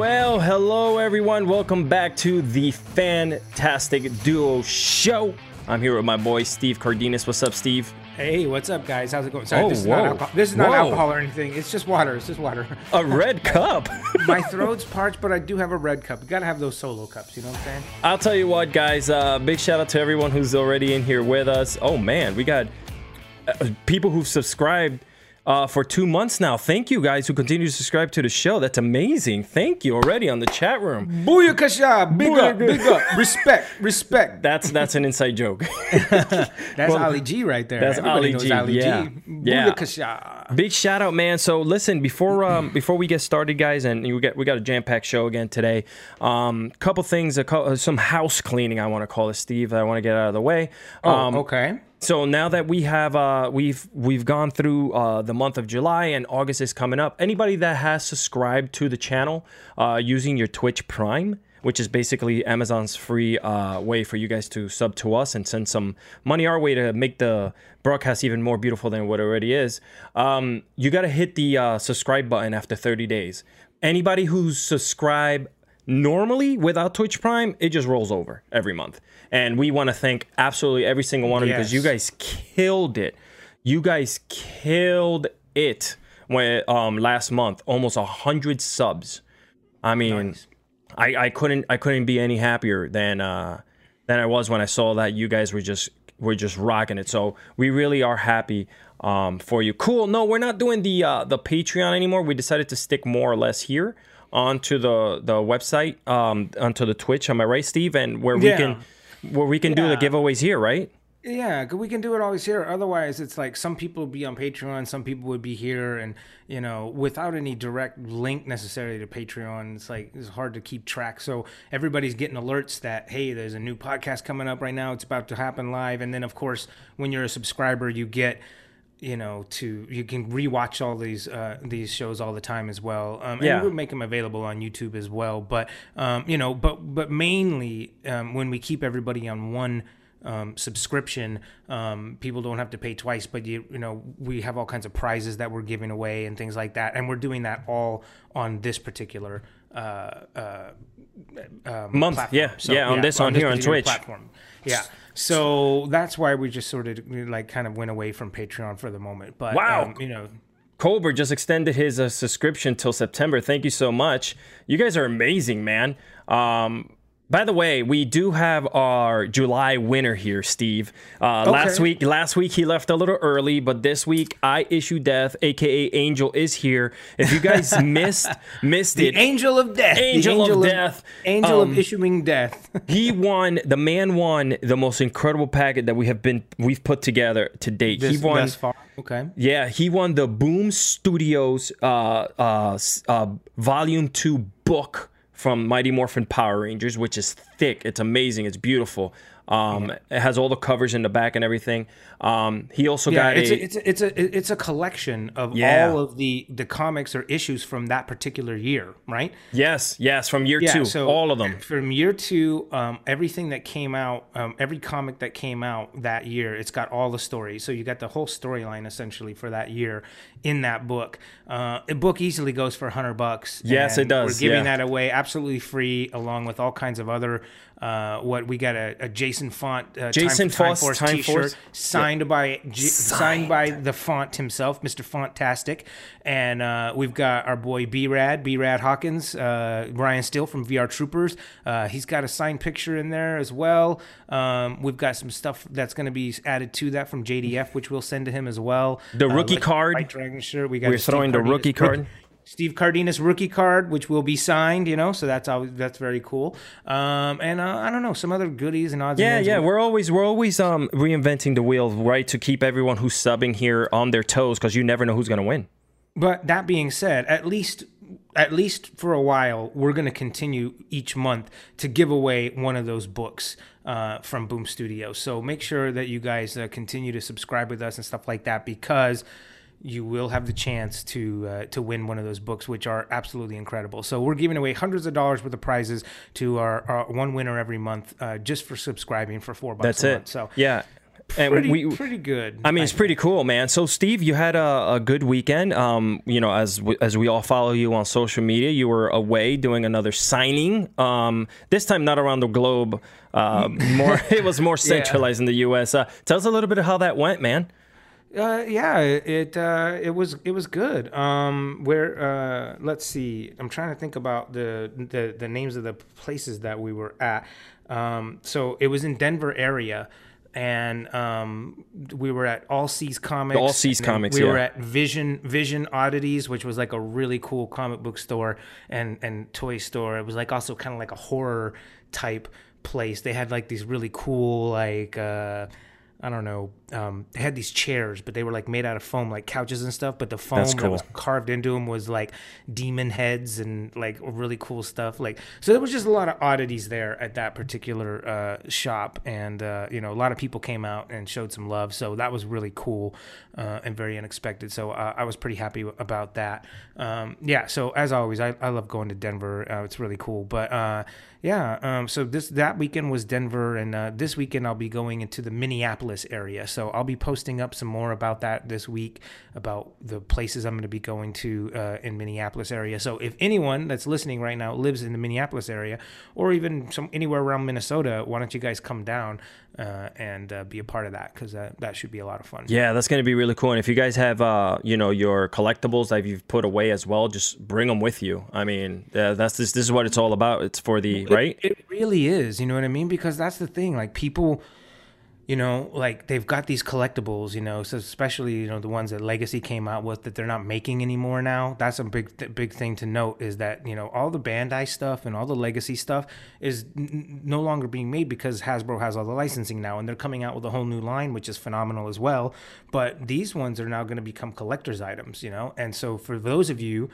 Well, hello everyone. Welcome back to the Fantastic Duo Show. I'm here with my boy Steve Cardenas. What's up, Steve? Hey, what's up, guys? How's it going? Sorry, Oh, this is whoa. not alcohol. This is not Whoa. alcohol or anything. It's just water. It's just water. A red cup. My throat's parched, but I do have a red cup. You gotta have those solo cups. You know what I'm saying? I'll tell you what, guys. Uh, big shout out to everyone who's already in here with us. Oh man, we got uh, people who've subscribed uh, for two months now. Thank you guys who continue to subscribe to the show. That's amazing. Thank you already on the chat room. Booyakasha! Big up, big up. Respect, respect. That's that's an inside joke. That's Ali G right there. that's Everybody Ali G, Ali yeah. G. Yeah. Big shout out, man. So listen, before um before we get started, guys, and we get we got a jam packed show again today. Um, couple things, a couple, some house cleaning. I want to call it, Steve. That I want to get out of the way. Oh, Um, okay. So now that we have uh we've we've gone through uh the month of July and August is coming up. Anybody that has subscribed to the channel uh using your Twitch Prime, which is basically Amazon's free uh way for you guys to sub to us and send some money our way to make the broadcast even more beautiful than what it already is. Um you got to hit the uh subscribe button after 30 days. Anybody who's subscribed normally without Twitch Prime, it just rolls over every month. And we want to thank absolutely every single one of you because you guys killed it. You guys killed it when um last month, almost a hundred subs. I mean, I, I couldn't I couldn't be any happier than uh than I was when I saw that you guys were just were just rocking it. So we really are happy um for you. Cool. No, we're not doing the uh the Patreon anymore. We decided to stick more or less here onto the the website um onto the Twitch. Am I right, Steve? And where we Yeah. can where we can do the giveaways here, right? Yeah, we can do it always here. Otherwise, it's like some people would be on Patreon, some people would be here, and you know, without any direct link necessarily to Patreon, it's like it's hard to keep track. So everybody's getting alerts that hey, there's a new podcast coming up right now. It's about to happen live, and then of course, when you're a subscriber, you get you know to you can rewatch all these uh, these shows all the time as well. Um, Yeah. and we'll make them available on YouTube as well. But um, you know, but but mainly um, when we keep everybody on one um, subscription, um, people don't have to pay twice. But you you know, we have all kinds of prizes that we're giving away and things like that, and we're doing that all on this particular. Uh, uh, um, Month, platform. yeah. Yeah, on this- on here on Twitch. platform. Yeah, so that's why we just sort of like kind of went away from Patreon for the moment. But Wow. um, you know, Colbert just extended his uh, subscription till September. Thank you so much. You guys are amazing, man. Um, by the way, we do have our July winner here, Steve. Uh, Last week, last week he left a little early, but this week I issue death, aka Angel, is here. If you guys missed missed the it, angel of death, the Angel of death. angel Um, of issuing death. he won. The man won the most incredible packet that we have been we've put together to date. he won. thus far. Okay. Yeah, he won the Boom Studios uh, uh, uh, Volume 2 book from Mighty Morphin Power Rangers, which is thick. It's amazing. It's beautiful. Um, It has all the covers in the back and everything. Um, he also Yeah, got it's a, a, it's a, it's a it's a collection of Yeah. all of the the comics or issues from that particular year, right? yes, yes, from year Yeah, two, so all of them. from year two. Um, everything that came out, um, every comic that came out that year, it's got all the stories. So you got the whole storyline essentially for that year in that book. Uh, a book easily goes for hundred bucks. Yes, it does, We're giving that away absolutely free, along with all kinds of other. Uh, what we got a, a Jason Faunt, uh, Jason Time, Time Force Time T-shirt Force. Signed by J- signed by the Faunt himself, Mr. Fontastic, and uh, we've got our boy B Rad, B Rad Hawkins, uh, Brian Steele from VR Troopers. Uh, he's got a signed picture in there as well. Um, we've got some stuff that's going to be added to that from JDF, which we'll send to him as well. The Uh, rookie like card. White Dragon shirt. We got We're throwing the rookie card. Steve Cardenas rookie card, which will be signed, you know, so that's always that's very cool. Um, and uh, I don't know some other goodies and odds. Yeah, and yeah, we're always we're always um reinventing the wheel, right, to keep everyone who's subbing here on their toes because you never know who's gonna win. But that being said, at least at least for a while, we're going to continue each month to give away one of those books uh, from Boom Studios. So make sure that you guys uh, continue to subscribe with us and stuff like that because you will have the chance to uh, to win one of those books, which are absolutely incredible. So we're giving away hundreds of dollars worth of prizes to our, our one winner every month uh, just for subscribing for four bucks. That's a it. Month. So yeah. and Pretty, we pretty good. I mean, it's pretty cool, man. So, Steve, you had a, a good weekend. Um, you know, as w- as we all follow you on social media, you were away doing another signing. Um, this time not around the globe. Uh, more, it was more centralized in the U.S. Uh, tell us a little bit of how that went, man. Uh, yeah, it uh, it was it was good. Um, where uh, let's see, I'm trying to think about the, the the names of the places that we were at. Um, so it was in Denver area, and um, we were at All Seas Comics. All Seas Comics, We were at Vision Vision Oddities, which was like a really cool comic book store and and toy store. It was like also kind of like a horror type place. They had like these really cool like. Uh, I don't know. Um, they had these chairs, but they were like made out of foam, like couches and stuff. But the foam That's that was carved into them was like demon heads and like really cool stuff. Like so, there was just a lot of oddities there at that particular uh, shop, and uh, you know, a lot of people came out and showed some love. So that was really cool uh, and very unexpected. So uh, I was pretty happy about that. Um, yeah. So as always, I, I love going to Denver. Uh, it's really cool. But uh, yeah. Um, so this that weekend was Denver, and uh, this weekend I'll be going into the Minneapolis area. So I'll be posting up some more about that this week about the places I'm going to be going to uh, in Minneapolis area. So if anyone that's listening right now lives in the Minneapolis area, or even some anywhere around Minnesota, why don't you guys come down uh, and uh, be a part of that? Because that that should be a lot of fun. Yeah, that's going to be really cool. And if you guys have, uh, you know, your collectibles that you've put away as well, just bring them with you. I mean, uh, that's this. This is what it's all about. It's for the right. It really is. You know what I mean? Because that's the thing. Like people, you know, like they've got these collectibles. You know, so especially you know the ones that Legacy came out with that they're not making anymore now. That's a big th- big thing to note is that you know all the Bandai stuff and all the Legacy stuff is n- no longer being made because Hasbro has all the licensing now, and they're coming out with a whole new line, which is phenomenal as well. But these ones are now going to become collector's items. You know, and so for those of you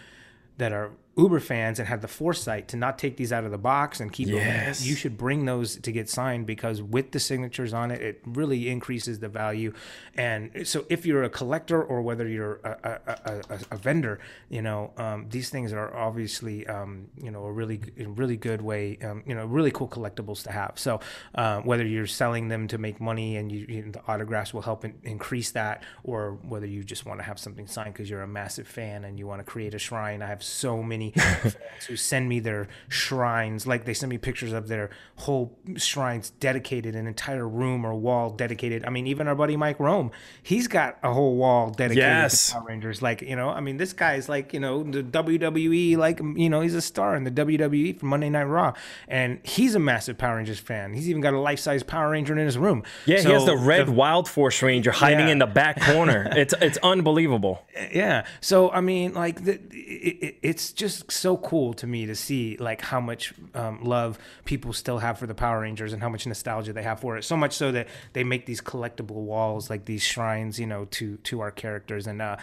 that are Uber fans and have the foresight to not take these out of the box and keep Yes. them, you should bring those to get signed because with the signatures on it, it really increases the value. And so, if you're a collector or whether you're a, a, a, a, vendor, you know um, these things are obviously um, you know a really really good way, um, you know, really cool collectibles to have. So uh, whether you're selling them to make money and you, you the autographs will help in, increase that, or whether you just want to have something signed because you're a massive fan and you want to create a shrine. I have so many fans who send me their shrines, like they send me pictures of their whole shrines dedicated, an entire room or wall dedicated. I mean, even our buddy Mike Rome, he's got a whole wall dedicated Yes. to Power Rangers. Like, you know, I mean, this guy's like, you know, the WWE, like, you know, he's a star in the WWE for Monday Night Raw, and he's a massive Power Rangers fan. He's even got a life size Power Ranger in his room. Yeah, he has the red Wild Force Ranger hiding Yeah. in the back corner. it's it's unbelievable. yeah so i mean like the, it, it, it's just so cool to me to see like how much um, love people still have for the power rangers and how much nostalgia they have for it. So much so that they make these collectible walls like these shrines you know to to our characters. And uh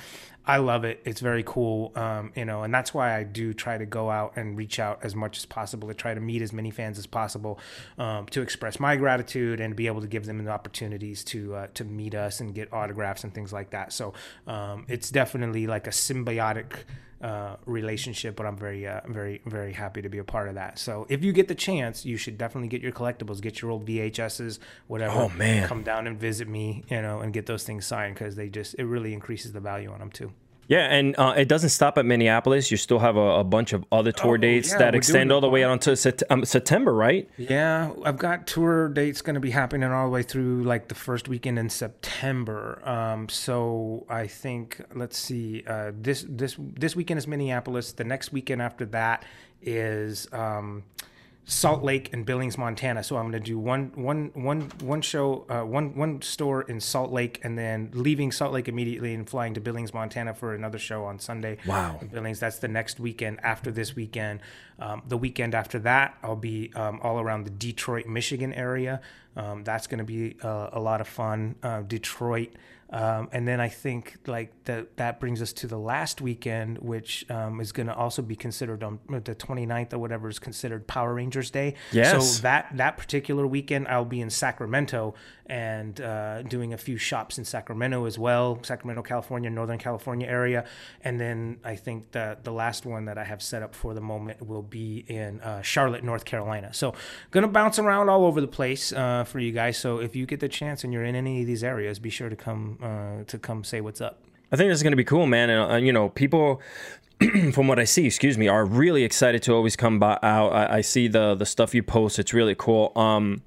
I love it. It's very cool, um, you know, and that's why I do try to go out and reach out as much as possible to try to meet as many fans as possible, um, to express my gratitude and be able to give them the opportunities to uh, to meet us and get autographs and things like that. So um, it's definitely like a symbiotic uh, relationship, but I'm very, uh, very, very happy to be a part of that. So if you get the chance, you should definitely get your collectibles, get your old VHSs, whatever. Oh, man. come down and visit me, you know, and get those things signed because they just it really increases the value on them too. Yeah, and uh, it doesn't stop at Minneapolis. You still have a, a bunch of other tour Oh, dates yeah, that extend all the way out until Sept- um, September, right? Yeah, I've got tour dates going to be happening all the way through like the first weekend in September. Um, so I think let's see, uh, this this this weekend is Minneapolis. The next weekend after that is um, Salt Lake and Billings, Montana. So I'm going to do one one one one show, uh, one one store in Salt Lake, and then leaving Salt Lake immediately and flying to Billings, Montana for another show on Sunday. Wow. Billings. That's the next weekend after this weekend. Um, the weekend after that, I'll be um, all around the Detroit, Michigan area. Um, that's going to be uh, a lot of fun. Uh, Detroit. Um, and then I think like that that brings us to the last weekend, which um, is going to also be considered on the 29th or whatever is considered Power Rangers Day. Yes. So that that particular weekend, I'll be in Sacramento and uh, doing a few shops in Sacramento as well, Sacramento, California, Northern California area. And then I think that the last one that I have set up for the moment will be in uh, Charlotte, North Carolina. So gonna bounce around all over the place uh, for you guys. So if you get the chance and you're in any of these areas, be sure to come uh, to come say what's up. I think this is going to be cool, man. And, uh, you know, people, from what I see, excuse me, are really excited to always come by, out. I, I see the the stuff you post. It's really cool. Um,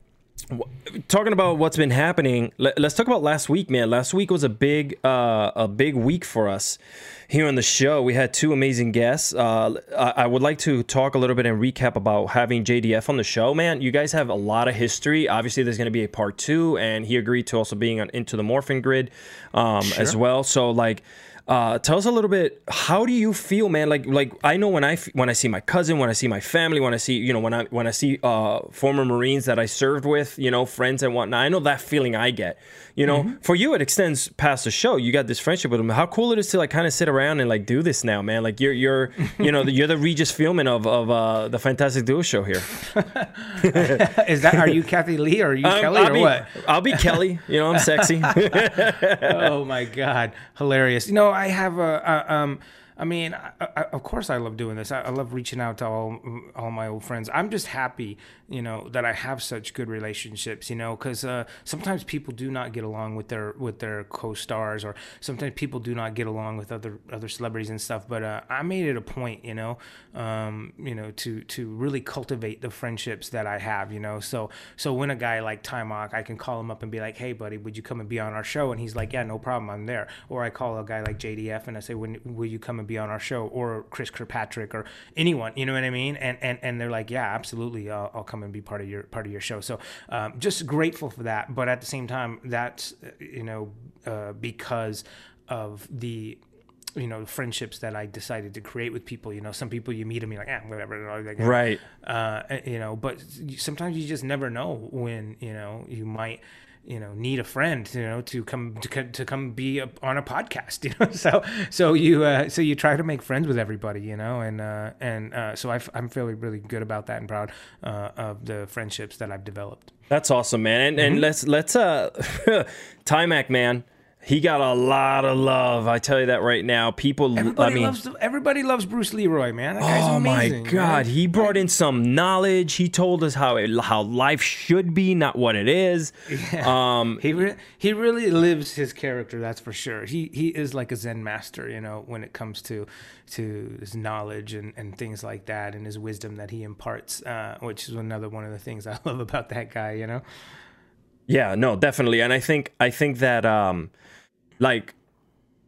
talking about what's been happening, let, us talk about last week, man. Last week was a big uh, a big week for us here on the show. We had two amazing guests. Uh, I, I would like to talk a little bit and recap about having JDF on the show, man. You guys have a lot of history. Obviously, there's going to be a part two, and he agreed to also being on Into the Morphin Grid um, as well. So, like, uh, tell us a little bit. How do you feel, man? Like, like I know when I when I see my cousin, when I see my family, when I see you know when I when I see uh, former Marines that I served with, you know, friends and whatnot. I know that feeling I get. You know, Mm-hmm. for you it extends past the show. You got this friendship with him How cool it is to like kind of sit around and like do this now, man. Like you're you're you know you're the Regis Philbin of of uh, the Fantastic Duo show here. Is that are you Kathie Lee or are you Um, Kelly I'll or be, what? I'll be Kelly. You know, I'm sexy. oh my god, hilarious! You know, I have a, a um. I mean, I, I, of course, I love doing this. I, I love reaching out to all all my old friends. I'm just happy, you know, that I have such good relationships. You know, because uh, sometimes people do not get along with their with their co-stars, or sometimes people do not get along with other other celebrities and stuff. But uh, I made it a point, you know, um, you know, to to really cultivate the friendships that I have. You know, so so when a guy like Taimak, I can call him up and be like, "Hey, buddy, would you come and be on our show?" And he's like, "Yeah, no problem, I'm there." Or I call a guy like JDF and I say, "When will you come and be on our show?" Or Chris Kirkpatrick or anyone, you know what I mean? And and and they're like, "Yeah, absolutely, I'll, I'll come and be part of your part of your show." So um, just grateful for that, but at the same time, that's you know uh, because of the you know friendships that I decided to create with people. You know, some people you meet them, you're like, ah, whatever. like, right. uh, you know, but sometimes you just never know when you know you might you know need a friend you know to come to, to come be a, on a podcast you know so so you uh, so you try to make friends with everybody you know and uh, and uh, so i f- I'm feeling really good about that and proud uh, of the friendships that I've developed That's awesome, man. And, and let's let's uh Taimak man. He got a lot of love. I tell you that right now. People everybody I mean loves everybody loves Bruce Leroy man that guy's Oh amazing my god, man. he brought in some knowledge. He told us how it, how life should be, not what it is. Um He re- he really lives his character, that's for sure. He he is like a Zen master, you know, when it comes to to his knowledge and, and things like that, and his wisdom that he imparts, uh, which is another one of the things I love about that guy, you know. Yeah, no, definitely. And I think I think that um like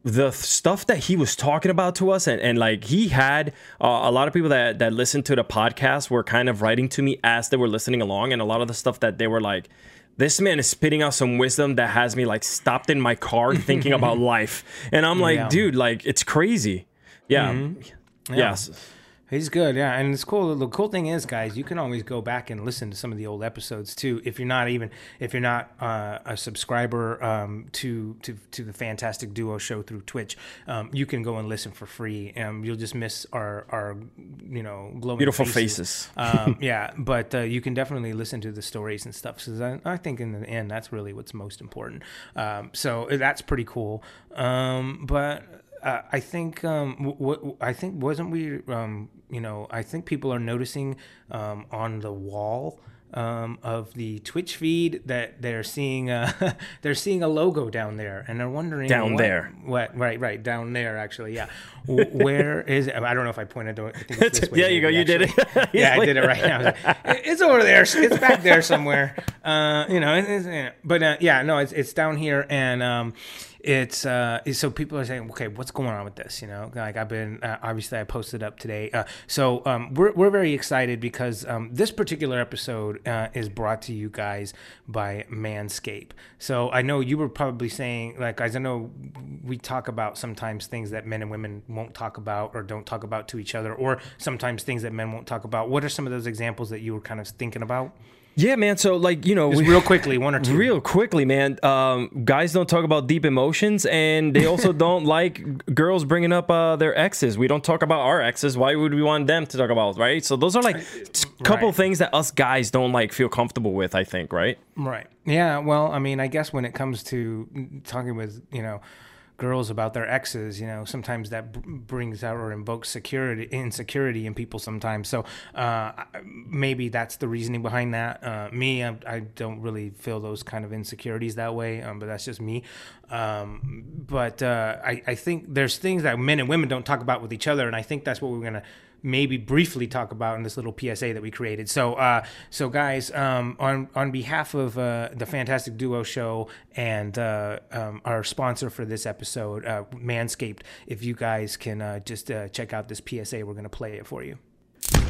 the th- stuff that he was talking about to us and, and like he had uh, a lot of people that that listened to the podcast were kind of writing to me as they were listening along and a lot of the stuff that they were like this man is spitting out some wisdom that has me like stopped in my car thinking about life. And i'm like Yeah. dude like it's crazy. Yeah. Yes He's good, yeah, and it's cool. The cool thing is, guys, you can always go back and listen to some of the old episodes too. If you're not even if you're not uh, a subscriber um, to to to the Fantastic Duo show through Twitch, um, you can go and listen for free. Um, you'll just miss our our you know glowing Beautiful faces. um, yeah, but uh, you can definitely listen to the stories and stuff. Because I, I think in the end, that's really what's most important. Um, so that's pretty cool. Um, but uh, I think um, w- w- I think wasn't we um, you know I think people are noticing um, on the wall. Um, of the Twitch feed that they're seeing, uh, they're seeing a logo down there, and they're wondering Down what- there. What? Right, right, down there. Actually, yeah. Where is it? I don't know if I pointed to it. I think it's this way, yeah you go maybe, you did it yeah, I did it right now. Like, it's over there. It's back there somewhere. Uh, you know, it- but uh, yeah, no, it's it's down here, and um, it's uh, so people are saying, okay, what's going on with this? You know, like I've been uh, obviously I posted up today, uh, so um, we're we're very excited because um, this particular episode uh, is brought to you guys by Manscape. So I know you were probably saying, like, guys, I know we talk about sometimes things that men and women won't talk about or don't talk about to each other, or sometimes things that men won't talk about. What are some of those examples that you were kind of thinking about? Yeah, man. So like you know, Just we- real quickly, one or two. Real quickly, man. Um, guys don't talk about deep emotions, and they also don't like girls bringing up uh, their exes. We don't talk about our exes. Why would we want them to talk about, right? So those are like a couple right. things that us guys don't like feel comfortable with. I think, right? Right. Yeah. Well, I mean, I guess when it comes to talking with you know girls about their exes, you know, sometimes that b- brings out or invokes security insecurity in people sometimes. So uh, maybe that's the reasoning behind that. Uh, me, I, I don't really feel those kind of insecurities that way, um, but that's just me. Um, but uh, I, I think there's things that men and women don't talk about with each other, and I think that's what we're gonna maybe briefly talk about in this little PSA that we created. So, uh, so guys, um, on on behalf of uh, the Fantastic Duo Show and uh, um, our sponsor for this episode, uh, Manscaped, if you guys can uh, just uh, check out this PSA, we're gonna play it for you.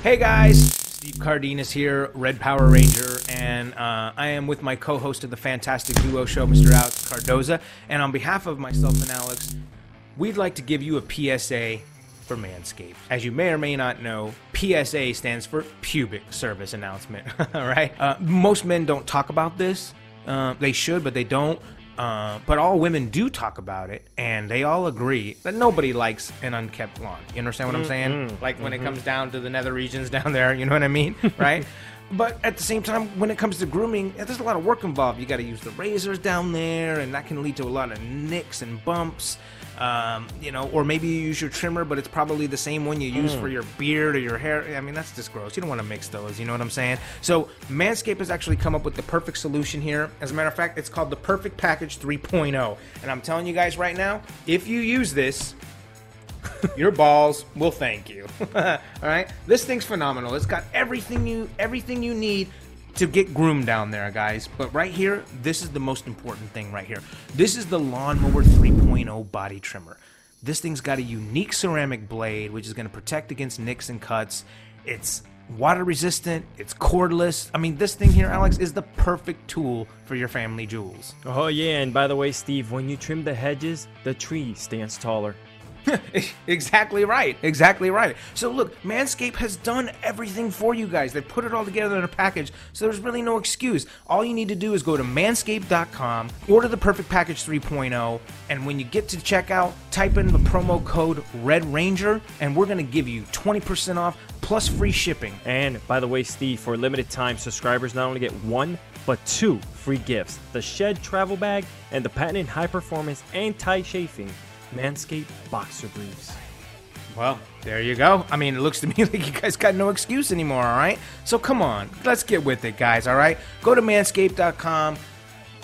Hey guys, Steve Cardenas here, Red Power Ranger, and uh, I am with my co-host of the Fantastic Duo Show, Mr. Alex Cardoza. And on behalf of myself and Alex, we'd like to give you a PSA for Manscaped. As you may or may not know, PSA stands for Pubic Service Announcement. All right. Uh, most men don't talk about this. Uh, they should, but they don't. Uh, but all women do talk about it, and they all agree that nobody likes an unkept lawn. You understand what I'm saying? Like when it comes down to the nether regions down there, you know what I mean, right? But at the same time, when it comes to grooming, there's a lot of work involved. You got to use the razors down there, and that can lead to a lot of nicks and bumps. Um, you know, or maybe you use your trimmer, but it's probably the same one you use for your beard or your hair. I mean, that's just gross. You don't want to mix those. You know what I'm saying? So Manscaped has actually come up with the perfect solution here. As a matter of fact, it's called the Perfect Package 3.0. And I'm telling you guys right now, if you use this, your balls will thank you. All right, this thing's phenomenal. It's got everything you everything you need to get groomed down there, guys. But right here, this is the most important thing right here. This is the Lawnmower 3.0 body trimmer. This thing's got a unique ceramic blade, which is going to protect against nicks and cuts. It's water resistant. It's cordless. I mean, this thing here, Alex, is the perfect tool for your family jewels. Oh yeah, and by the way, Steve, when you trim the hedges, the tree stands taller. exactly right. Exactly right. So look, Manscaped has done everything for you guys. They put it all together in a package, so there's really no excuse. All you need to do is go to manscaped.com, order the perfect package 3.0, and when you get to checkout, type in the promo code Red Ranger, and we're gonna give you 20% off plus free shipping. And by the way, Steve, for a limited time, subscribers not only get one, but two free gifts the Shed Travel Bag and the patented high performance anti chafing Manscaped Boxer Briefs. Well, there you go. I mean, it looks to me like you guys got no excuse anymore, all right? So come on, let's get with it, guys, all right? Go to manscaped.com,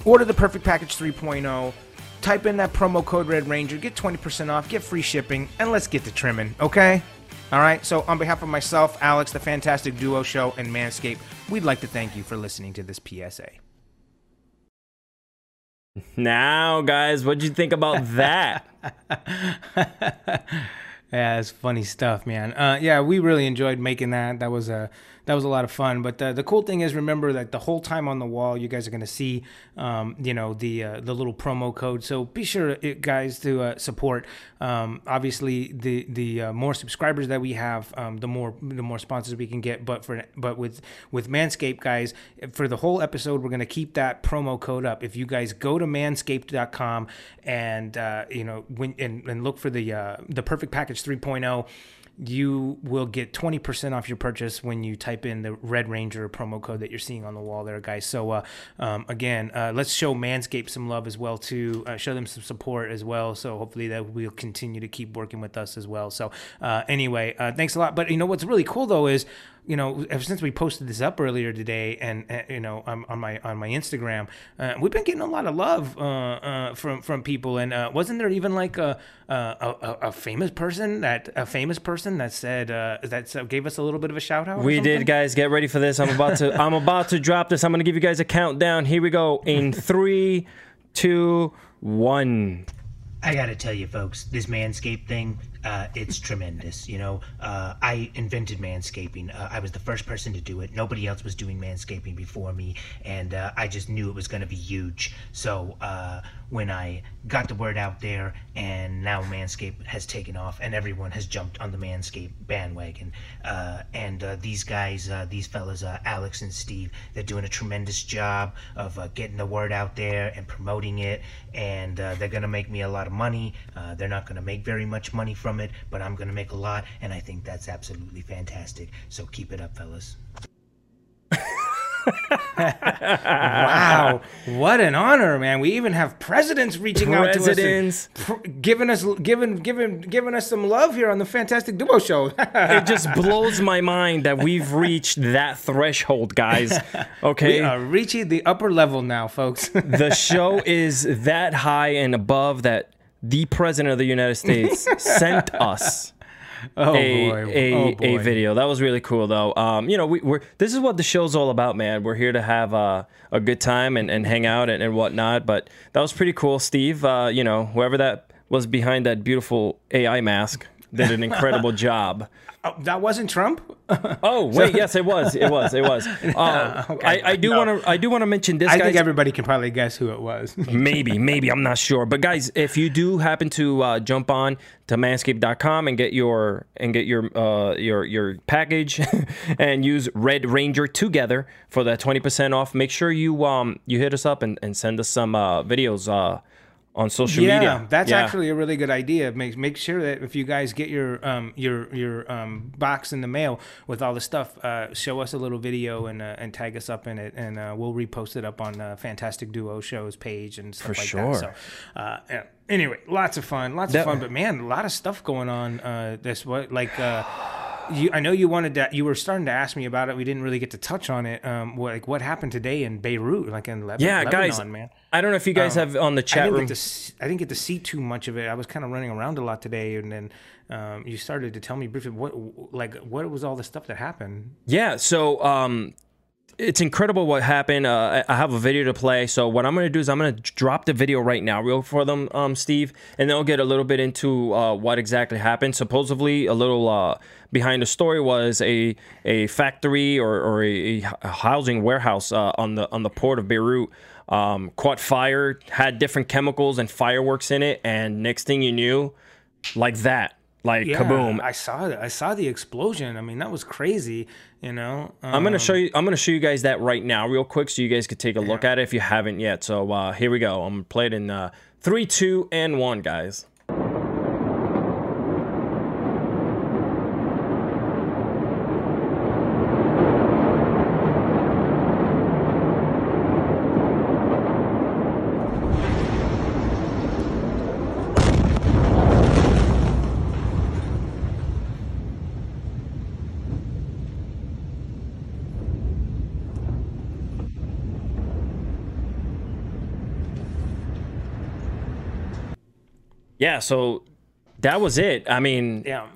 order the perfect package 3.0, type in that promo code Red Ranger, get 20% off, get free shipping, and let's get to trimming, okay? All right, so on behalf of myself, Alex, the Fantastic Duo Show, and Manscaped, we'd like to thank you for listening to this PSA. Now, guys, what'd you think about that? Yeah, it's funny stuff, man. Uh, yeah, we really enjoyed making that. That was a that was a lot of fun. But uh, the cool thing is, remember that the whole time on the wall, you guys are going to see, um, you know, the uh, the little promo code. So be sure, uh, guys, to uh, support. Um, obviously, the the uh, more subscribers that we have, um, the more the more sponsors we can get. But for but with with Manscaped, guys, for the whole episode, we're going to keep that promo code up. If you guys go to manscaped.com and uh, you know when and, and look for the uh, the perfect package 3.0 you will get 20% off your purchase when you type in the red ranger promo code that you're seeing on the wall there guys. So uh, um, again uh, let's show manscaped some love as well too uh, show them some support as well. So hopefully that will continue to keep working with us as well. So uh, anyway uh, thanks a lot. But you know what's really cool though is you know, ever since we posted this up earlier today, and you know, on, on my on my Instagram, uh, we've been getting a lot of love uh, uh, from from people. And wasn't there even like a, a a famous person that a famous person that said uh, that gave us a little bit of a shout out? We did, guys. Get ready for this. I'm about to. I'm about to drop this. I'm gonna give you guys a countdown. Here we go. In three, two, one. I gotta tell you, folks, this Manscaped thing, uh, it's tremendous. You know, uh, I invented manscaping. Uh, I was the first person to do it. Nobody else was doing manscaping before me, and uh, I just knew it was gonna be huge. So uh, when I got the word out there, and now Manscaped has taken off, and everyone has jumped on the Manscaped bandwagon. Uh, and these guys, these fellas, Alex and Steve, they're doing a tremendous job of getting the word out there and promoting it, and they're gonna make me a lot of money. They're not going to make very much money from it, but I'm going to make a lot, and I think that's absolutely fantastic. So keep it up, fellas. wow, what an honor, man! We even have presidents reaching presidents. out to us, and giving us, giving, giving, giving us some love here on the Fantastic Duo Show. it just blows my mind that we've reached that threshold, guys. Okay, we are reaching the upper level now, folks. the show is that high and above that the president of the United States sent us oh, a boy. a, oh, boy. a video. That was really cool though. Um, you know, we, we're this is what the show's all about, man. We're here to have uh, a good time and, and hang out and, and whatnot. But that was pretty cool, Steve. Uh, you know, whoever that was behind that beautiful AI mask did an incredible job. Oh, that wasn't Trump. Oh wait, yes, it was. It was. It was. Uh, Okay. I, I do No. want to. I do want to mention this. I think everybody can probably guess who it was. maybe maybe i'm not sure but guys if you do happen to uh, jump on to manscaped.com and get your and get your uh, your your package and use red ranger together for that 20% off make sure you um you hit us up and, and send us some uh, videos uh, on social yeah, media that's Yeah. actually a really good idea. Make make sure that if you guys get your um your your um box in the mail with all the stuff, uh, show us a little video and uh, and tag us up in it, and uh, we'll repost it up on uh, Fantastic Duo Shows page and stuff For like sure. that. So, uh, yeah. anyway, lots of fun, lots That- of fun. But man, a lot of stuff going on. Uh, this what like. Uh, you, I know you wanted to. You were starting to ask me about it. We didn't really get to touch on it. Um, what, like what happened today in Beirut, like in Lebanon, yeah guys Lebanon, man. I don't know if you guys have on the I chat didn't room get to I didn't get to see too much of it. I was kind of running around a lot today, and then um, you started to tell me briefly what like what was all the stuff that happened. Yeah, so um, it's incredible what happened. Uh, I I have a video to play. So what I'm gonna do is I'm gonna drop the video right now, real for them, um, Steve, and then I'll get a little bit into uh, what exactly happened. Supposedly, a little uh, behind the story was a a factory or, or a, a housing warehouse uh, on the on the port of Beirut. Um, caught fire, had different chemicals and fireworks in it, and next thing you knew, like that, like kaboom, I saw it. I saw the explosion. I mean, that was crazy. You know, um, I'm gonna show you. I'm gonna show you guys that right now, real quick, so you guys could take a look at it if you haven't yet. So uh, here we go. I'm gonna play it in uh, three, two, and one, guys. Yeah. So that was it. I mean, yeah.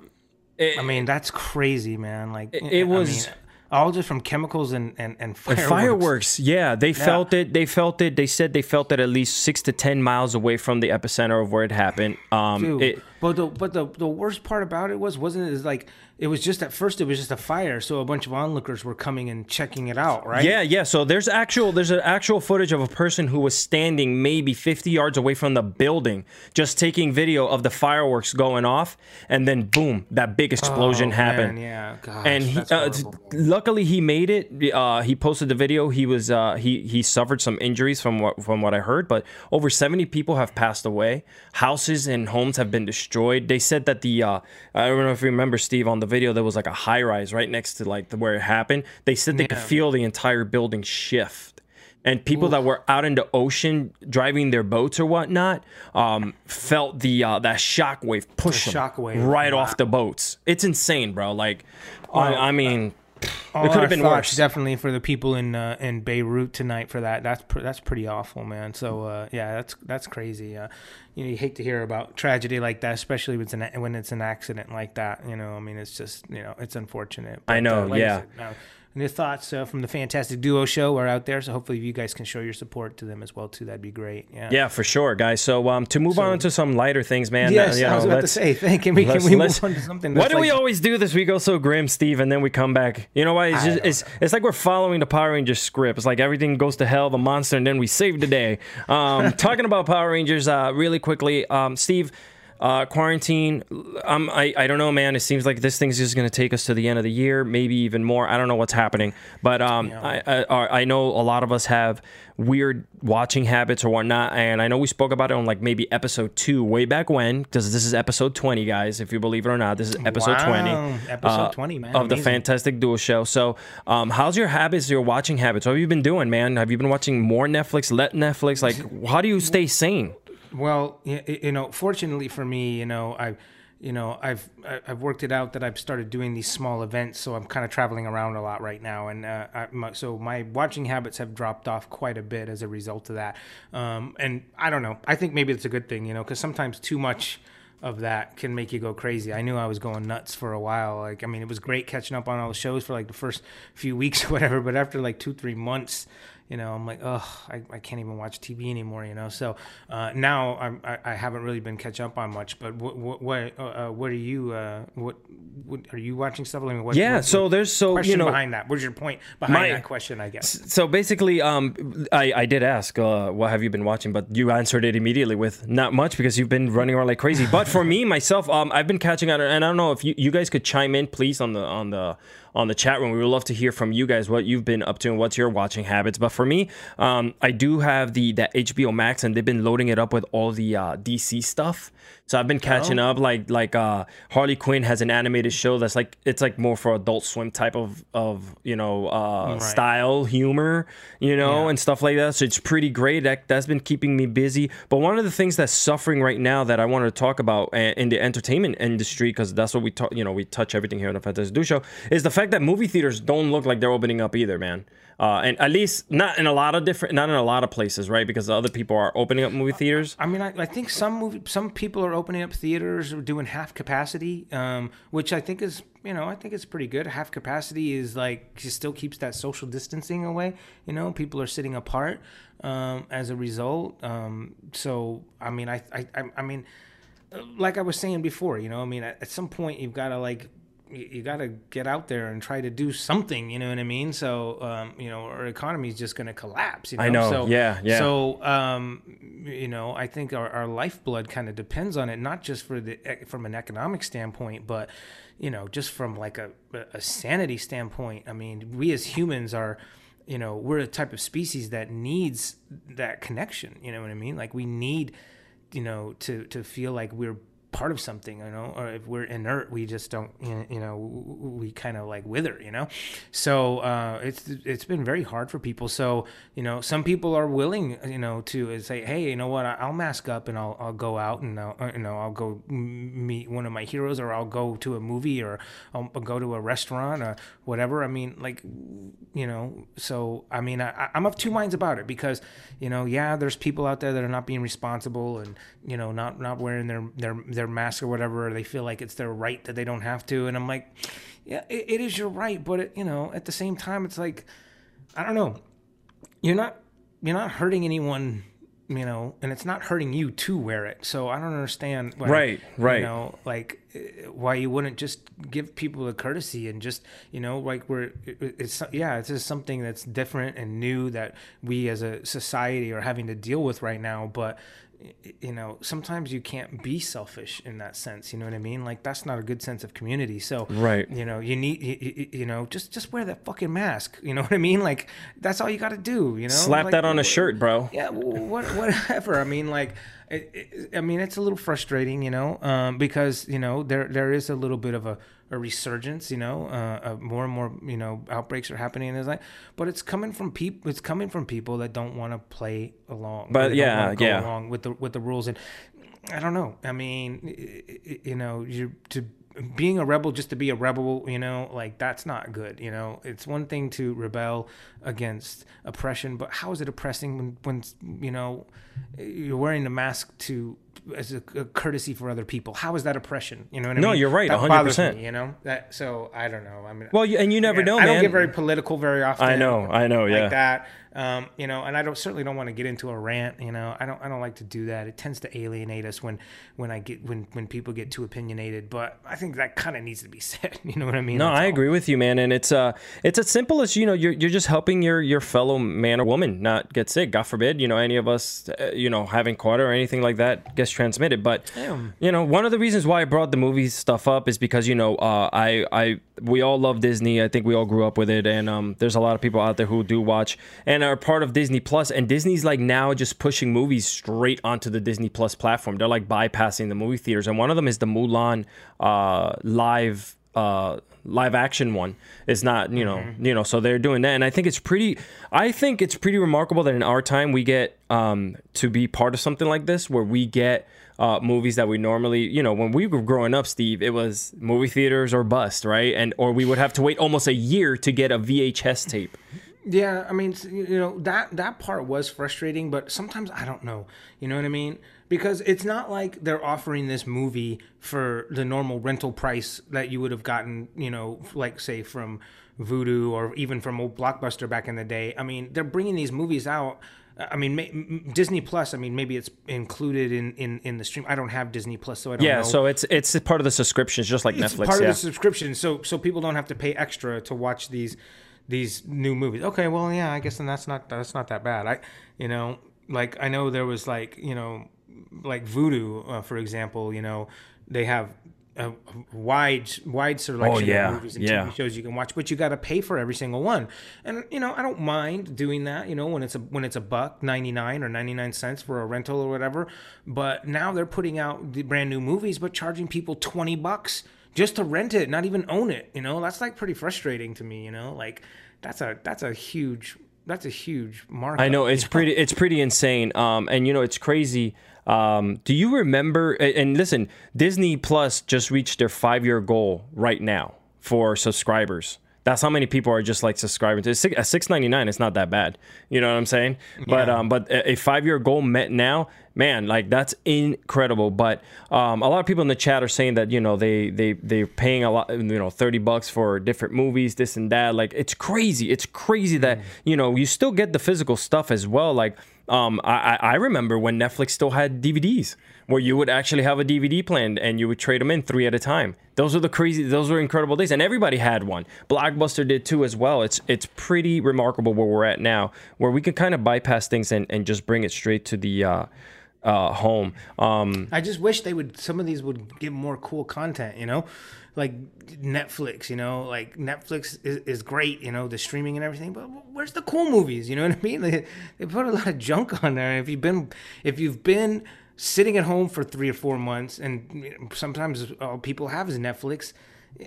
it- I mean, that's crazy, man. Like it I was- mean, all just from chemicals and and and And fireworks. fireworks, yeah, they felt it. They felt it. They said they felt it at least six to ten miles away from the epicenter of where it happened. Um, Dude, it, but the but the the worst part about it was wasn't it is like it was just at first it was just a fire, so a bunch of onlookers were coming and checking it out, right? Yeah, yeah. So there's actual there's an actual footage of a person who was standing maybe 50 yards away from the building, just taking video of the fireworks going off, and then boom, that big explosion Oh, happened. man, yeah, gosh, and he, that's uh, luckily he made it. Uh, he posted the video. He was uh, he he suffered some injuries from what from what I heard, but over 70 people have passed away. Houses and homes have been destroyed. They said that the uh, I don't know if you remember Steve on the video. There was like a high rise right next to like the, where it happened. They said they could feel the entire building shift. And people that were out in the ocean driving their boats or whatnot um, felt the uh, that shockwave push The them shockwave, right wow. off the boats. It's insane, bro. Like, I, I mean, All it could have been thoughts worse. Definitely for the people in uh, in Beirut tonight for that. That's pr- that's pretty awful, man. So uh, yeah, that's that's crazy. Uh, you know, you hate to hear about tragedy like that, especially when it's an when it's an accident like that. You know, I mean, it's just you know, it's unfortunate. I know, like yeah. And your thoughts uh, from the Fantastic Duo Show are out there. So hopefully you guys can show your support to them as well too. That'd be great. Yeah. Yeah, for sure, guys. So um, to move on to some lighter things, man. Yes, uh, you I was know, about to say. Thank can we can we move on to something? Why do we always do this? We go so grim, Steve, and then we come back. You know why? It's just it's it's like we're following the Power Rangers script. It's like everything goes to hell, the monster, and then we save the day. Um, talking about Power Rangers, uh, really quickly, um, Steve. Uh, quarantine. Um, I I don't know, man. It seems like this thing's just gonna take us to the end of the year, maybe even more. I don't know what's happening, but um, I, I I know a lot of us have weird watching habits or whatnot, and I know we spoke about it on like maybe episode two way back when, because this is episode twenty, guys. If you believe it or not, this is episode Wow, twenty. episode uh, 20, man. of the Fantastic Duo Show. So, um, how's your habits, your watching habits? What have you been doing, man? Have you been watching more Netflix? Let Netflix? Like, how do you stay sane? Well, you know, fortunately for me, you know, I, you know, I've I've worked it out that I've started doing these small events, so I'm kind of traveling around a lot right now, and uh, I, so my watching habits have dropped off quite a bit as a result of that. Um, and I don't know. I think maybe it's a good thing, you know, because sometimes too much of that can make you go crazy. I knew I was going nuts for a while. Like, I mean, it was great catching up on all the shows for like the first few weeks or whatever, but after like two, three months, you know, I'm like, oh, I, I can't even watch TV anymore, you know. So uh, now I'm, I, I haven't really been catch up on much. But what what what, uh, uh, what are you uh, what, what are you watching stuff? I mean, what, Yeah, what- so there's so question you know. behind that. What's your point behind My- that question? I guess. So basically, um, I, I did ask, uh, what have you been watching? But you answered it immediately with not much because you've been running around like crazy. But for me, myself, um, I've been catching on, and I don't know if you, you guys could chime in, please, on the on the on the chat room. We would love to hear from you guys what you've been up to and what's your watching habits. But for me, um, I do have the that HBO Max, and they've been loading it up with all the uh, DC stuff. So I've been catching up. Like like uh, Harley Quinn has an animated show that's like it's like more for Adult Swim type of of you know uh, style humor, you know, Yeah. and stuff like that. So it's pretty great. That that's been keeping me busy. But one of the things that's suffering right now that I wanted to talk about uh, in the entertainment industry, because that's what we talk, you know, we touch everything here on the Fantastic Duo Show, is the fact that movie theaters don't look like they're opening up either, man. Uh, and at least not in a lot of different, not in a lot of places, right? Because other people are opening up movie theaters. I mean, I, I think some movie, some people are opening up theaters or doing half capacity, um, which I think is, you know, I think it's pretty good. Half capacity is like still keeps that social distancing away. You know, people are sitting apart um, as a result. Um, so, I mean, I, I, I, mean, like I was saying before, you know, I mean, at, at some point you've got to like you, you got to get out there and try to do something. You know what I mean? So, um, you know, our economy is just going to collapse. You know? I know. So, Yeah, yeah. So, um, you know, I think our, our lifeblood kind of depends on it, not just for the from an economic standpoint, but you know, just from like a, a sanity standpoint. I mean, we as humans are you know we're a type of species that needs that connection you know what i mean like we need you know to to feel like we're part of something you know or if we're inert we just don't you know we kind of like wither you know? So uh it's it's been very hard for people. So you know some people are willing you know to uh, say hey you know what? I'll mask up and i'll, I'll go out and I'll, uh, you know i'll go meet one of my heroes or i'll go to a movie or um, i'll, I'll go to a restaurant or whatever. I mean like you know so i mean I, i'm of two minds about it because you know yeah there's people out there that are not being responsible and you know not not wearing their their their mask or whatever or they feel like it's their right that they don't have to. And i'm like yeah it, it is your right but it, you know at the same time it's like i don't know. You're not you're not hurting anyone you know and it's not hurting you to wear it. So i don't understand why, Right, right. you know like uh, why you wouldn't just give people a courtesy and just you know like we're it- it's yeah it's just something that's different and new that we as a society are having to deal with right now. But you know sometimes you can't be selfish in that sense you know what i mean? Like that's not a good sense of community. So Right. you know you need you, you, know just just wear that fucking mask you know what i mean? Like that's all you got to do you know? Slap Like, that on a shirt, bro. yeah what, whatever. I mean like it, it, i mean it's a little frustrating you know um, because you know there there is a little bit of a, a resurgence you know uh, uh, more and more you know outbreaks are happening and it's like but it's coming from people it's coming from people that don't want to play along But or they don't yeah, go yeah. along with the with the rules. And i don't know. I mean you know you're to being a rebel just to be a rebel you know like that's not good you know. It's one thing to rebel against oppression but how is it oppressing when when you know you're wearing the mask to as a, a courtesy for other people. How is that oppression? You know what I No, mean? you're right, That 100%. you know that. So I don't know. I mean, Well, and you never know, I don't get very political very often. I know, I know, like yeah. that. Um, you know, and I don't certainly don't want to get into a rant. You know, I don't I don't like to do that. It tends to alienate us when when I get when when people get too opinionated. But I think that kind of needs to be said. You know what I mean? No, That's I all. agree with you, man. And it's uh, it's as simple as you know, you're you're just helping your your fellow man or woman not get sick. God forbid, you know, any of us, uh, you know, having caught or anything like that gets transmitted. But Damn. you know, one of the reasons why I brought the movie stuff up is because you know, uh, I I we all love Disney. I think we all grew up with it, and um, there's a lot of people out there who do watch and are part of Disney And Disney's like now just pushing movies straight onto the Disney Plus platform. They're like bypassing the movie theaters, and one of them is the Mulan uh, live uh live action one. Is not you know you know so they're doing that and i think it's pretty i think it's pretty remarkable that in our time we get um to be part of something like this where we get uh movies that we normally you know when we were growing up steve it was movie theaters or bust right? And or we would have to wait almost a year to get a vhs tape Yeah, I mean, you know that that part was frustrating, but sometimes I don't know. You know what I mean? Because it's not like they're offering this movie for the normal rental price that you would have gotten, you know, like say from Vudu or even from old Blockbuster back in the day. I mean, they're bringing these movies out. Uh, I mean, Disney Plus. I mean, maybe it's included in, in, in the stream. I don't have Disney Plus, so I don't yeah know. so it's it's part of the subscriptions just like it's netflix part yeah of the subscription, so so people don't have to pay extra to watch these these new movies. Okay, well, yeah, I guess then that's not that's not that bad. I you know like I know there was like you know like Vudu uh, for example. You know they have a wide wide selection Oh, yeah, of movies and yeah. TV shows you can watch, but you got to pay for every single one. And you know I don't mind doing that. You know when it's a when it's a buck ninety nine or ninety nine cents for a rental or whatever. But now they're putting out the brand new movies, but charging people twenty bucks just to rent it, not even own it. You know, that's like pretty frustrating to me. You know, like that's a that's a huge that's a huge market. I know it's pretty it's pretty insane. Um, and you know it's crazy. Um, do you remember? And listen, Disney Plus just reached their five year goal right now for subscribers. That's how many people are just like subscribing to it. At six ninety nine, it's not that bad. You know what I'm saying? But um, but a a five year goal met now, man, like that's incredible. But um, a lot of people in the chat are saying that you know they they they're paying a lot, you know, thirty bucks for different movies, this and that. Like it's crazy. It's crazy that you know you still get the physical stuff as well. Like um, I I I remember when Netflix still had DVDs where you would actually have a DVD plan and you would trade them in three at a time. Those are the crazy, those were incredible days, and everybody had one. Blockbuster did too as well. It's it's pretty remarkable where we're at now, where we can kind of bypass things and, and just bring it straight to the uh, uh, home. Um, I just wish they would. Some of these would give more cool content. You know, like Netflix. You know, like Netflix is, is great. You know, the streaming and everything. But where's the cool movies? You know what I mean? They, they put a lot of junk on there. If you've been, if you've been sitting at home for three or four months, and sometimes all people have is Netflix. eh,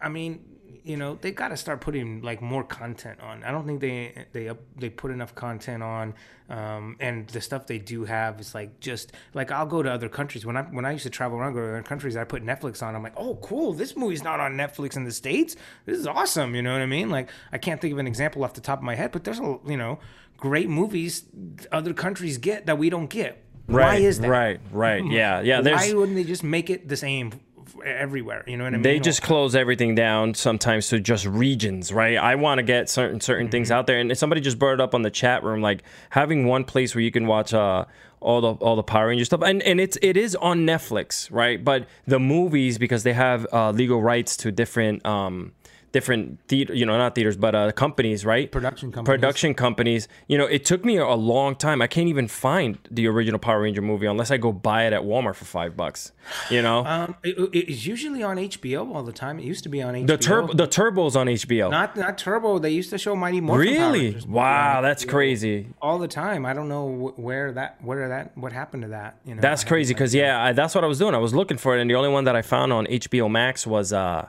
I mean, you know, they got to start putting like more content on. I don't think they they they put enough content on, um, and the stuff they do have is like just like I'll go to other countries when I when I used to travel around go to other countries. I put Netflix on. I'm like, oh, cool, this movie's not on Netflix in the states. This is awesome. You know what I mean? Like I can't think of an example off the top of my head, but there's a you know great movies other countries get that we don't get. Why is that? right, right. Yeah, yeah. Why wouldn't they just make it the same everywhere? You know what I mean? they just close everything down sometimes to just regions, right? I want to get certain certain things Mm-hmm. out there, and somebody just brought it up on the chat room, like having one place where you can watch uh, all the all the Power Ranger stuff, and and it's it is on Netflix, right? But the movies because they have uh, legal rights to different um different theater, you know, not theaters, but uh, companies, right? Production companies. Production companies. You know, it took me a long time. I can't even find the original Power Ranger movie unless I go buy it at Walmart for five bucks. You know, Um, it, it's usually on HBO all the time. It used to be on HBO. the turbo the Turbo's on HBO. not not Turbo. They used to show Mighty Morphin Really? Wow, that's crazy. all the time. I don't know where that where that what happened to that. You know, That's crazy because yeah, I, that's what I was doing. I was looking for it, and the only one that I found on HBO Max was uh,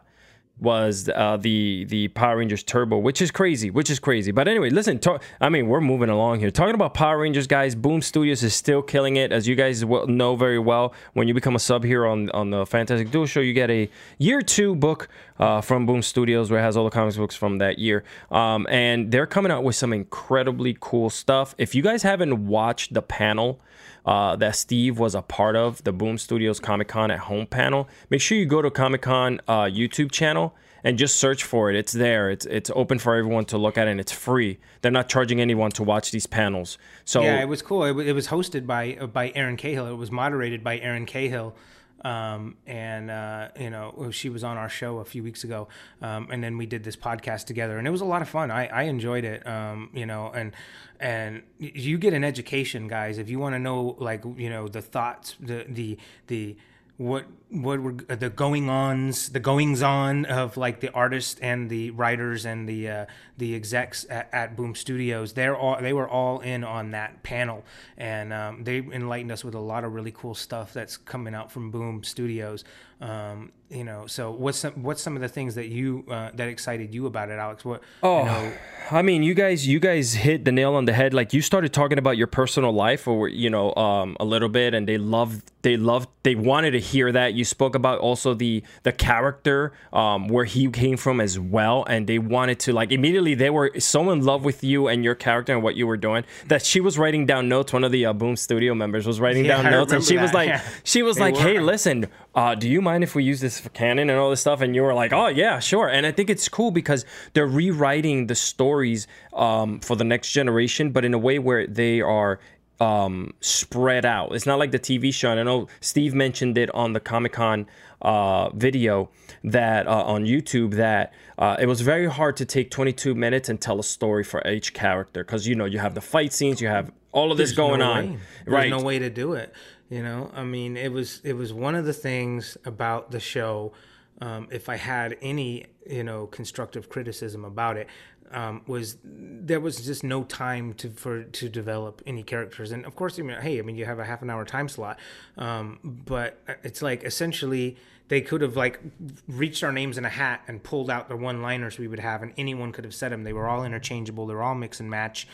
was uh, the the Power Rangers Turbo, which is crazy, which is crazy. But anyway, listen, talk, I mean, we're moving along here. Talking about Power Rangers, guys, Boom Studios is still killing it, as you guys know very well. When you become a sub here on on the Fantastic Duo Show, you get a year two book uh, from Boom Studios, where it has all the comics books from that year, um, and they're coming out with some incredibly cool stuff. If you guys haven't watched the panel uh, that Steve was a part of, the Boom Studios Comic Con at Home panel. Make sure you go to Comic Con uh, YouTube channel and just search for it. It's there. It's it's open for everyone to look at, and it's free. They're not charging anyone to watch these panels. So yeah, it was cool. It, it was hosted by by Erin Cahill. It was moderated by Erin Cahill. Um, and uh, you know she was on our show a few weeks ago, um, and then we did this podcast together, and it was a lot of fun. I, I enjoyed it, um, you know, and and you get an education, guys. If you want to know, like you know, the thoughts, the the the what what were the going ons the goings on of like the artists and the writers and the uh, the execs at, at, boom studios they're all they were all in on that panel. And um, they enlightened us with a lot of really cool stuff that's coming out from boom studios. Um, you know so what's some, what's some of the things that you uh, that excited you about it alex? What oh you know, i mean you guys you guys hit the nail on the head. Like you started talking about your personal life or you know um, a little bit and they loved they loved they wanted to hear that you spoke about also the the character um, where he came from as well and they wanted to like immediately they were so in love with you and your character and what you were doing that she was writing down notes one of the uh, boom studio members was writing Yeah, down I notes and she remember was like yeah. she was They like hey listen uh, do you mind if we use this for canon and all this stuff? And you were like, oh, yeah, sure. And I think it's cool because they're rewriting the stories um, for the next generation, but in a way where they are um, spread out. It's not like the TV show. And I know Steve mentioned it on the Comic Con uh, video that uh, on YouTube that uh, it was very hard to take 22 minutes and tell a story for each character because you know you have the fight scenes, you have all of this There's going no on, right? no way to do it. You know, I mean, it was it was one of the things about the show. Um, if I had any, you know, constructive criticism about it, um, was there was just no time to for to develop any characters. And of course, I mean, hey, I mean, you have a half an hour time slot, um, but it's like essentially they could have like reached our names in a hat and pulled out the one liners we would have, and anyone could have said them. They were all interchangeable. They're all mix and match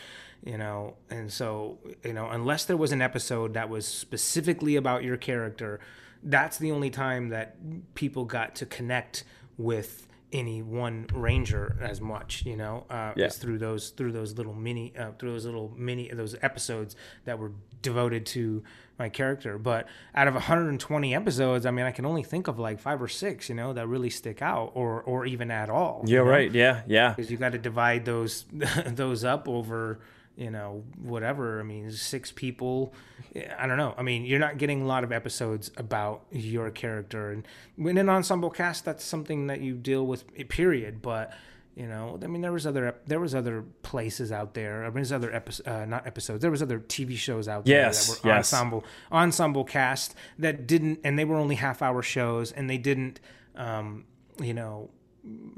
you know and so you know unless there was an episode that was specifically about your character that's the only time that people got to connect with any one ranger as much you know uh Yeah. is through those through those little mini uh, through those little mini those episodes that were devoted to my character but out of 120 episodes i mean i can only think of like five or six you know that really stick out or or even at all you yeah, know? right. Yeah, yeah. because you got to divide those those up over you know whatever. I mean six people i don't know. I mean you're not getting a lot of episodes about your character. And in an ensemble cast that's something that you deal with eh, period. But you know i mean there was other there was other places out there. There was other episodes uh, not episodes there was other tv shows out there Yes, that were yes. ensemble ensemble cast that didn't and they were only half hour shows and they didn't um you know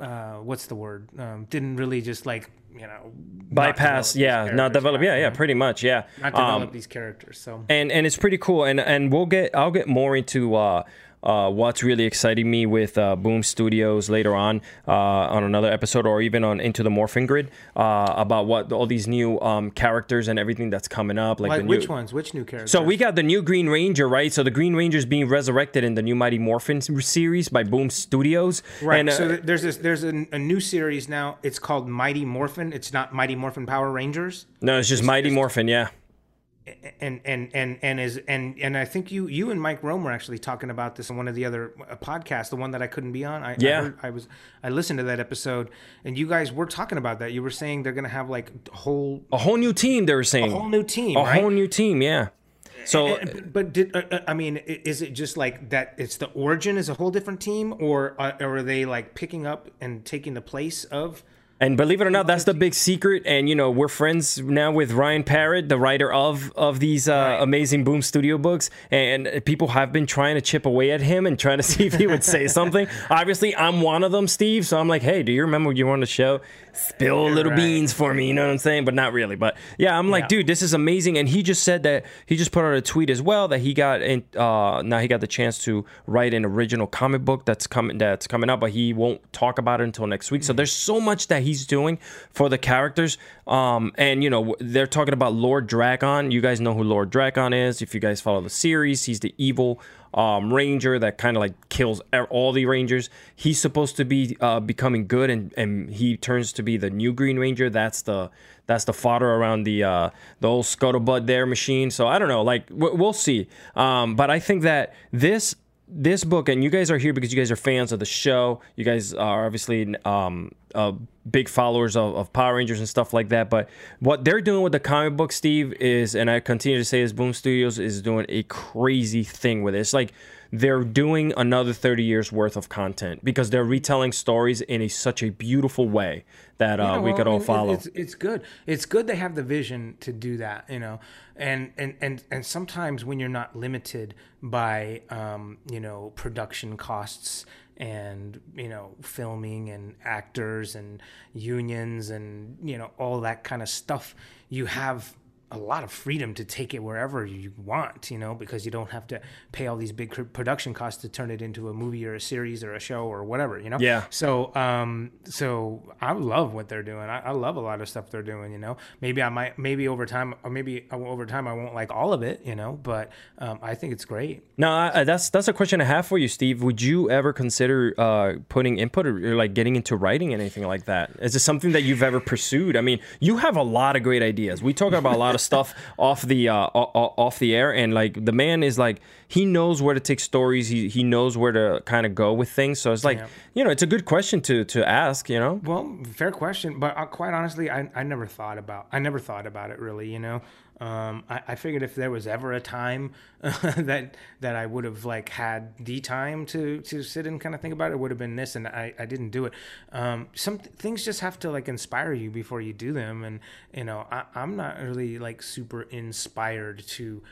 uh, what's the word? Um, didn't really just like you know Bypass, these yeah, not develop, yeah, yeah, pretty much, yeah. not Um, develop these characters. So and and it's pretty cool and and we'll get i'll get more into uh uh, what's really exciting me with uh, Boom Studios later on uh, on another episode, or even on Into the Morphing Grid, uh, about what all these new um, characters and everything that's coming up. Like, like the which new, ones? Which new characters? So we got the new Green Ranger, right? So the Green Ranger is being resurrected in the new Mighty Morphin series by Boom Studios. right. And, uh, so there's this there's a, a new series now. It's called Mighty Morphin. It's not Mighty Morphin Power Rangers. no, it's just Mighty Morphin, yeah. And and and and is and and I think you you and Mike Rome were actually talking about this on one of the other uh, podcasts, the one that I couldn't be on. I, I, Yeah. heard- I was I listened to that episode, and you guys were talking about that. You were saying they're gonna have like a whole A whole new team, they were saying. A whole new team, A right? whole new team, yeah. So And- but did uh, uh, I mean? Is it just like that? It's the origin is a whole different team, or uh, or are they like picking up and taking the place of And believe it or not, that's the big secret. And you know, we're friends now with Ryan Parrott, the writer of of these uh, right. amazing Boom Studio books. And people have been trying to chip away at him and trying to see if he would say something. Obviously, I'm one of them, Steve. So I'm like, hey, do you remember you were on the show? Spill little right. beans for me, you know what I'm saying? But not really. But yeah, I'm like, yeah. dude, this is amazing. And he just said that he just put out a tweet as well that he got in. Uh, now he got the chance to write an original comic book that's coming that's coming up, but he won't talk about it until next week. Mm-hmm. So there's so much that he's doing for the characters. Um, and you know they're talking about Lord Drakkon. You guys know who Lord Drakkon is. If you guys follow the series, he's the evil um, ranger that kind of like kills all the rangers. He's supposed to be uh, becoming good, and, and he turns to be the new Green Ranger. That's the that's the fodder around the uh, the old scuttlebutt there machine. So I don't know, like we'll see. Um, but I think that this this book, and you guys are here because you guys are fans of the show. You guys are obviously um, uh, big followers of, of, Power Rangers and stuff like that. But what they're doing with the comic book, Steve, is, and I continue to say this, Boom Studios is doing a crazy thing with it. It's like they're doing another 30 years worth of content because they're retelling stories in a, such a beautiful way that uh, yeah, well, we could all follow. It's, it's good. It's good they have the vision to do that, you know. And and and and sometimes when you're not limited by um, you know production costs and you know filming and actors and unions and you know all that kind of stuff, you have a lot of freedom to take it wherever you want, you know, because you don't have to pay all these big production costs to turn it into a movie or a series or a show or whatever, you know. Yeah. So, um, so I love what they're doing. I, I love a lot of stuff they're doing. You know, maybe I might, maybe over time, or maybe over time I won't like all of it, you know, but um, I think it's great. No, that's that's a question I have for you, Steve. Would you ever consider uh, putting input or, or like getting into writing anything like that? Is this something that you've ever pursued? I mean, you have a lot of great ideas. We talk about a lot of stuff off the uh, off the air, and like the man is like he knows where to take stories. He he knows where to kind of go with things. So it's like yeah. you know, it's a good question to to ask. You know, well, fair question, but uh, quite honestly, I I never thought about I never thought about it really. You know, um, I, I, figured if there was ever a time that that I would have like had the time to to sit and kind of think about it, it would have been this, and I, I didn't do it. Um, some th- things just have to like inspire you before you do them, and you know I, I'm not really like super inspired to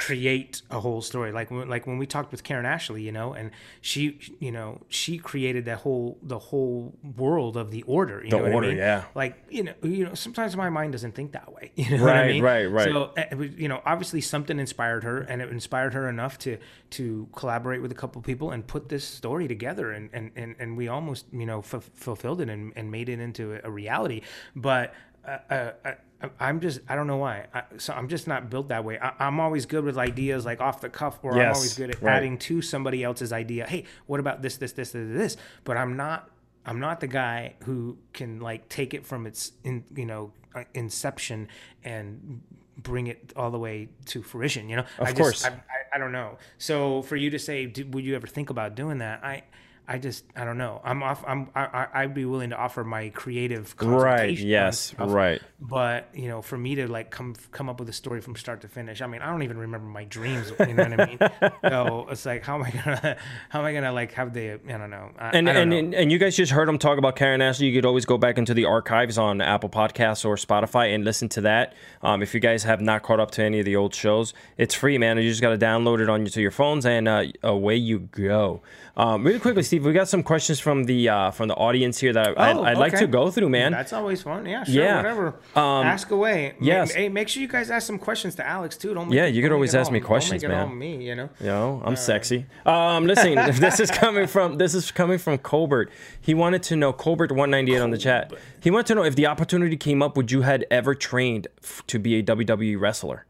create a whole story like when, like when we talked with Karen Ashley you know and she you know she created that whole the whole world of the order you the know order I mean? yeah like you know you know sometimes my mind doesn't think that way you know right I mean? right right so eh, you know obviously something inspired her and it inspired her enough to to collaborate with a couple people and put this story together and and and, and we almost you know f- fulfilled it and, and made it into a reality but uh, uh, uh I'm just I don't know why. I, so I'm just not built that way. I, am always good with ideas like off the cuff, or yes, I'm always good at right. adding to somebody else's idea. Hey, what about this, this, this, this, this? But I'm not. I'm not the guy who can like take it from its in you know uh, inception and bring it all the way to fruition. You know, of I course. Just, I, I, I, don't know. So for you to say, would you ever think about doing that? I I just I don't know. I'm off. I'm I, I'd be willing to offer my creative right. Yes, stuff, right. But you know, for me to like come come up with a story from start to finish. I mean, I don't even remember my dreams. You know what I mean? so it's like, how am I gonna how am I gonna like have the I don't know. I, and I don't and, know. and you guys just heard him talk about Karen Ashley. You could always go back into the archives on Apple Podcasts or Spotify and listen to that. Um, if you guys have not caught up to any of the old shows, it's free, man. You just got to download it on to your phones and uh, away you go. Um, really quickly, Steve, we got some questions from the uh, from the audience here that I, would like to go through, man. That's always fun. Yeah, sure, yeah. whatever. Um, ask away. Yes. Hey, make sure you guys ask some questions to Alex too. Don't yeah, you could always ask all, me questions, don't man. All me, you know. You know, I'm uh, sexy. Um, listen, this is coming from this is coming from Colbert. He wanted to know Colbert 198 Colbert. on the chat. He wanted to know if the opportunity came up, would you had ever trained f- to be a WWE wrestler?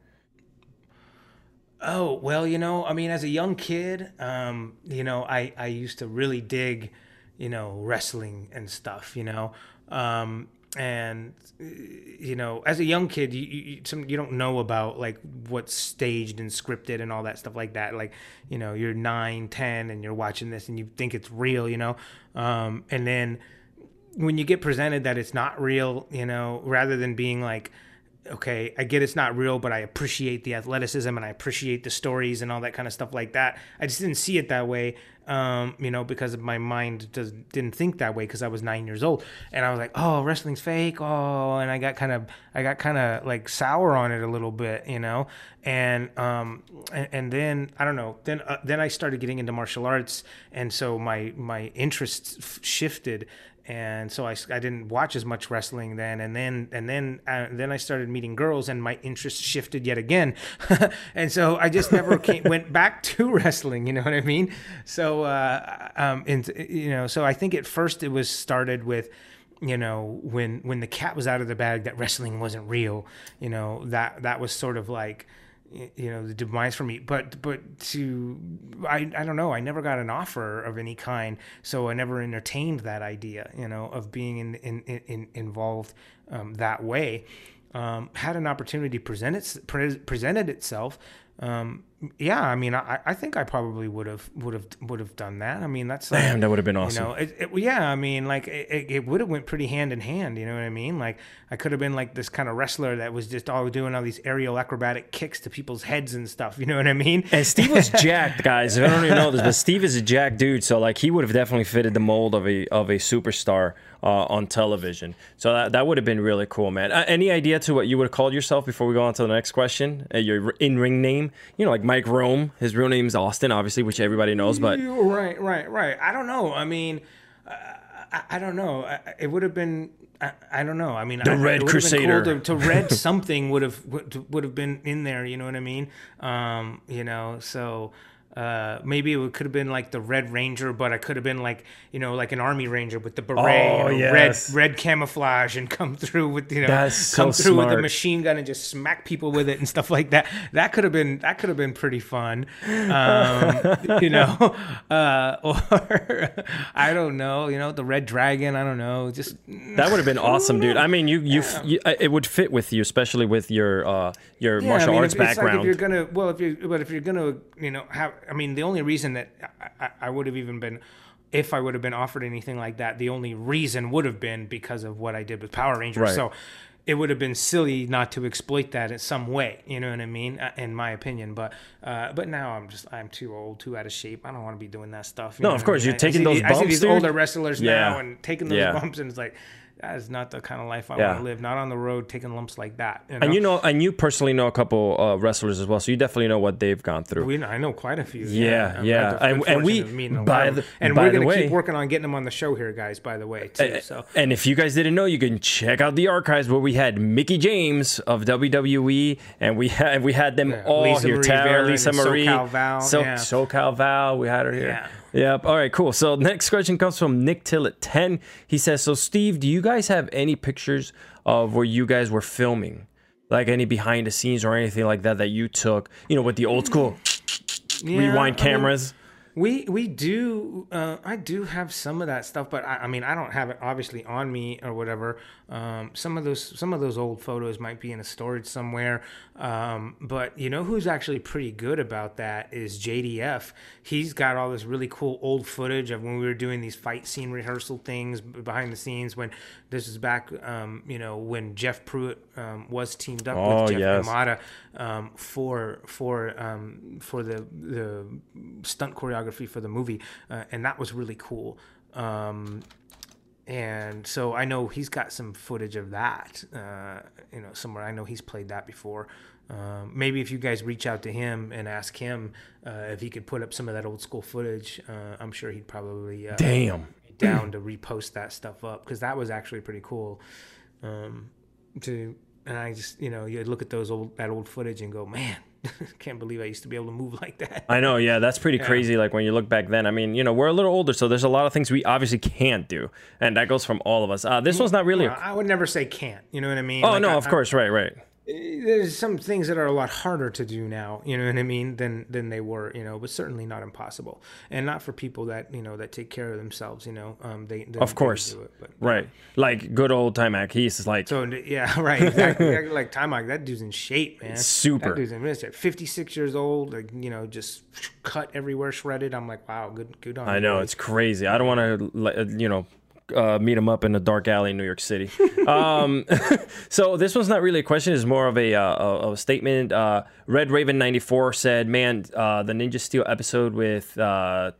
Oh well, you know, I mean, as a young kid, um, you know, I I used to really dig, you know, wrestling and stuff, you know, um, and you know, as a young kid, you you, some, you don't know about like what's staged and scripted and all that stuff like that. Like, you know, you're nine, ten, and you're watching this and you think it's real, you know, um, and then when you get presented that it's not real, you know, rather than being like okay, I get it's not real, but I appreciate the athleticism and I appreciate the stories and all that kind of stuff like that. I just didn't see it that way, um, you know, because my mind does, didn't think that way because I was nine years old, and I was like, oh, wrestling's fake, oh, and I got kind of, I got kind of like sour on it a little bit, you know, and um, and, and then I don't know, then uh, then I started getting into martial arts, and so my my interests f- shifted and so I, I didn't watch as much wrestling then and then and then uh, then I started meeting girls and my interest shifted yet again. And so I just never came, went back to wrestling you know what I mean? So uh, um and you know so I think at first it was started with you know when when the cat was out of the bag that wrestling wasn't real. You know that that was sort of like you know the demise for me. But but to I, I don't know. I never got an offer of any kind so i never entertained that idea you know of being in, in, in involved um, that way. Um, had an opportunity present it, pre- presented itself um, yeah, I mean, I, I think I probably would have would have would have done that. I mean, that's like, Damn, that would have been awesome. You know, it, it, yeah, I mean, like it, it would have went pretty hand in hand. You know what I mean? Like I could have been like this kind of wrestler that was just all doing all these aerial acrobatic kicks to people's heads and stuff. You know what I mean? And Steve was jacked, guys. I don't even know this, but Steve is a jacked dude. So like he would have definitely fitted the mold of a of a superstar uh, on television. So that, that would have been really cool, man. Uh, any idea to what you would have called yourself before we go on to the next question? Uh, your in ring name? You know, like Mike Rome. His real name is Austin, obviously, which everybody knows. But right, right, right. I don't know. I mean, uh, I, I, don't know. it would have been. I, I, don't know. I mean, the I, Red Crusader cool to, to red something would have would have been in there. You know what I mean? Um, you know, so uh, maybe it could have been like the Red Ranger, but I could have been like you know like an Army Ranger with the beret, oh, you know, yes. red red camouflage, and come through with you know That's come so through smart. with the machine gun and just smack people with it and stuff like that. That could have been that could have been pretty fun, um, you know, uh, or I don't know, you know, the Red Dragon. I don't know, just that would have been awesome, dude. I mean, you you, yeah. you it would fit with you, especially with your uh, your yeah, martial I mean, arts if, background. Like if you're gonna well, if you but if you're gonna you know have I mean the only reason that I, I would have even been if I would have been offered anything like that, the only reason would have been because of what I did with Power Rangers. Right. So it would have been silly not to exploit that in some way. You know what I mean? Uh, in my opinion, but uh, but now I'm just I'm too old, too out of shape. I don't want to be doing that stuff. no, of course I mean? you're taking I those see, bumps. I see these dude. older wrestlers Yeah. now and taking those Yeah. bumps, and it's like that is not the kind of life I Yeah. want to live. Not on the road taking lumps like that. You know? And you know, and you personally know a couple uh, wrestlers as well, so you definitely know what they've gone through. We, I know quite a few. Yeah, I've yeah. And- and we- fortune of meeting by the- and by we're gonna way- keep working on getting them on the show here, guys. By the way, too. So And if you guys didn't know, you can check out the archives where we had Mickie James of WWE, and we had we had them Yeah, all Lisa here. Marie Tara, Lisa Marie, SoCal Val, so yeah. SoCal Val, we had her here. Yep. All right. Cool. So next question comes from Nick Till at ten. He says, "So Steve, do you guys have any pictures of where you guys were filming?" Like any behind the scenes or anything like that that you took, you know, with the old school Yeah, rewind I mean, cameras. We we do. Uh, I do have some of that stuff, but I, I mean, I don't have it obviously on me or whatever. Um, some of those some of those old photos might be in a storage somewhere. Um, but you know who's actually pretty good about that is JDF. He's got all this really cool old footage of when we were doing these fight scene rehearsal things behind the scenes. When this is back, um, you know, when Jeff Pruitt um, was teamed up Oh, with Jeff yes. Amata um, for for um, for the the stunt choreography for the movie, uh, and that was really cool. And so I know he's got some footage of that, uh, you know, somewhere. I know he's played that before. Um, maybe if you guys reach out to him and ask him uh, if he could put up some of that old school footage, uh, I'm sure he'd probably uh, Damn. down to repost that stuff up because that was actually pretty cool. Um, to and I just you know you look at those old that old footage and go, man, can't believe I used to be able to move like that. I know, yeah, that's pretty crazy. Like when you look back then, I mean, you know, we're a little older, so there's a lot of things we obviously can't do, and that goes from all of us. Uh, this one's not really. Well, I would never say can't. You know what I mean? oh Like, no, I- of course, right, right. There's some things that are a lot harder to do now you know what i mean than than they were you know but certainly not impossible and not for people that you know that take care of themselves you know um they, they Of course, do it, but right. Like good old Taimak. He's like, so yeah right exactly like time like that dude's in shape man Super. that dude's in shit. 56 years old like you know just cut everywhere shredded i'm like wow good good on I know it's crazy. I don't want to, you know, uh, meet him up in a dark alley in New York City. um, so this one's not really a question; it's more of a, uh, a statement. Uh, Red Raven ninety four said, "Man, uh, the Ninja Steel episode with." Uh,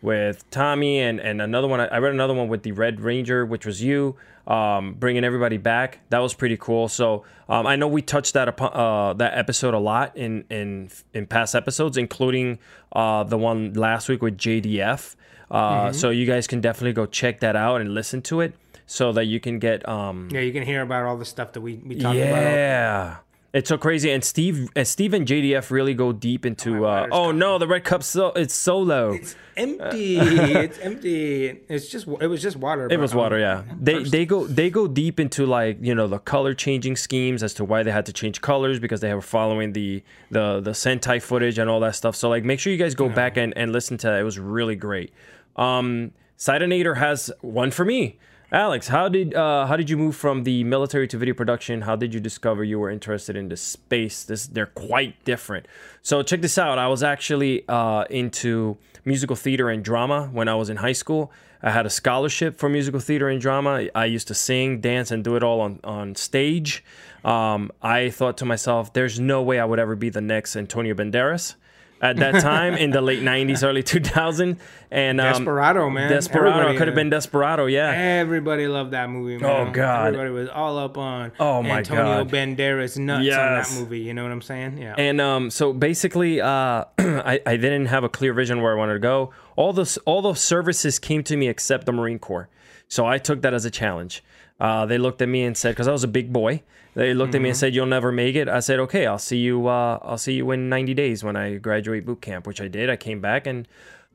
with Tommy and, and another one. I read another one with the Red Ranger, which was you, um, bringing everybody back. That was pretty cool. So um, I know we touched that upon, uh, that episode a lot in in in past episodes, including uh, the one last week with JDF. Uh, mm-hmm. So you guys can definitely go check that out and listen to it, so that you can get um, yeah, you can hear about all the stuff that we we talked yeah. about. Yeah. It's so crazy, and Steve, and Steve and JDF really go deep into. Oh, uh, oh no, the red cup so it's solo. It's empty. it's empty. It's just it was just water. It was water. Yeah. They they go they go deep into like you know the color changing schemes as to why they had to change colors because they were following the the the Sentai footage and all that stuff. So like make sure you guys go yeah. back and and listen to that. It was really great. Um, Sidinator has one for me. Alex, how did uh, how did you move from the military to video production? How did you discover you were interested in the space? This they're quite different. So check this out. I was actually uh, into musical theater and drama when I was in high school. I had a scholarship for musical theater and drama. I used to sing, dance, and do it all on on stage. Um, I thought to myself, "There's no way I would ever be the next Antonio Banderas." At that time in the late 90s early 2000 and um, desperado man. Desperado. Could have been desperado yeah. Everybody loved that movie man. oh god. Everybody was all up on oh my antonio god. banderas nuts yes. on that movie you know what i'm saying? Yeah. And um so basically uh I, I didn't have a clear vision where i wanted to go. All those all those services came to me except the marine corps. So i took that as a challenge. Uh, they looked at me and said, because I was a big boy, they looked mm-hmm. at me and mm-hmm. said, "You'll never make it." I said, "Okay, I'll see you. Uh, I'll see you in 90 days when I graduate boot camp," which I did. I came back and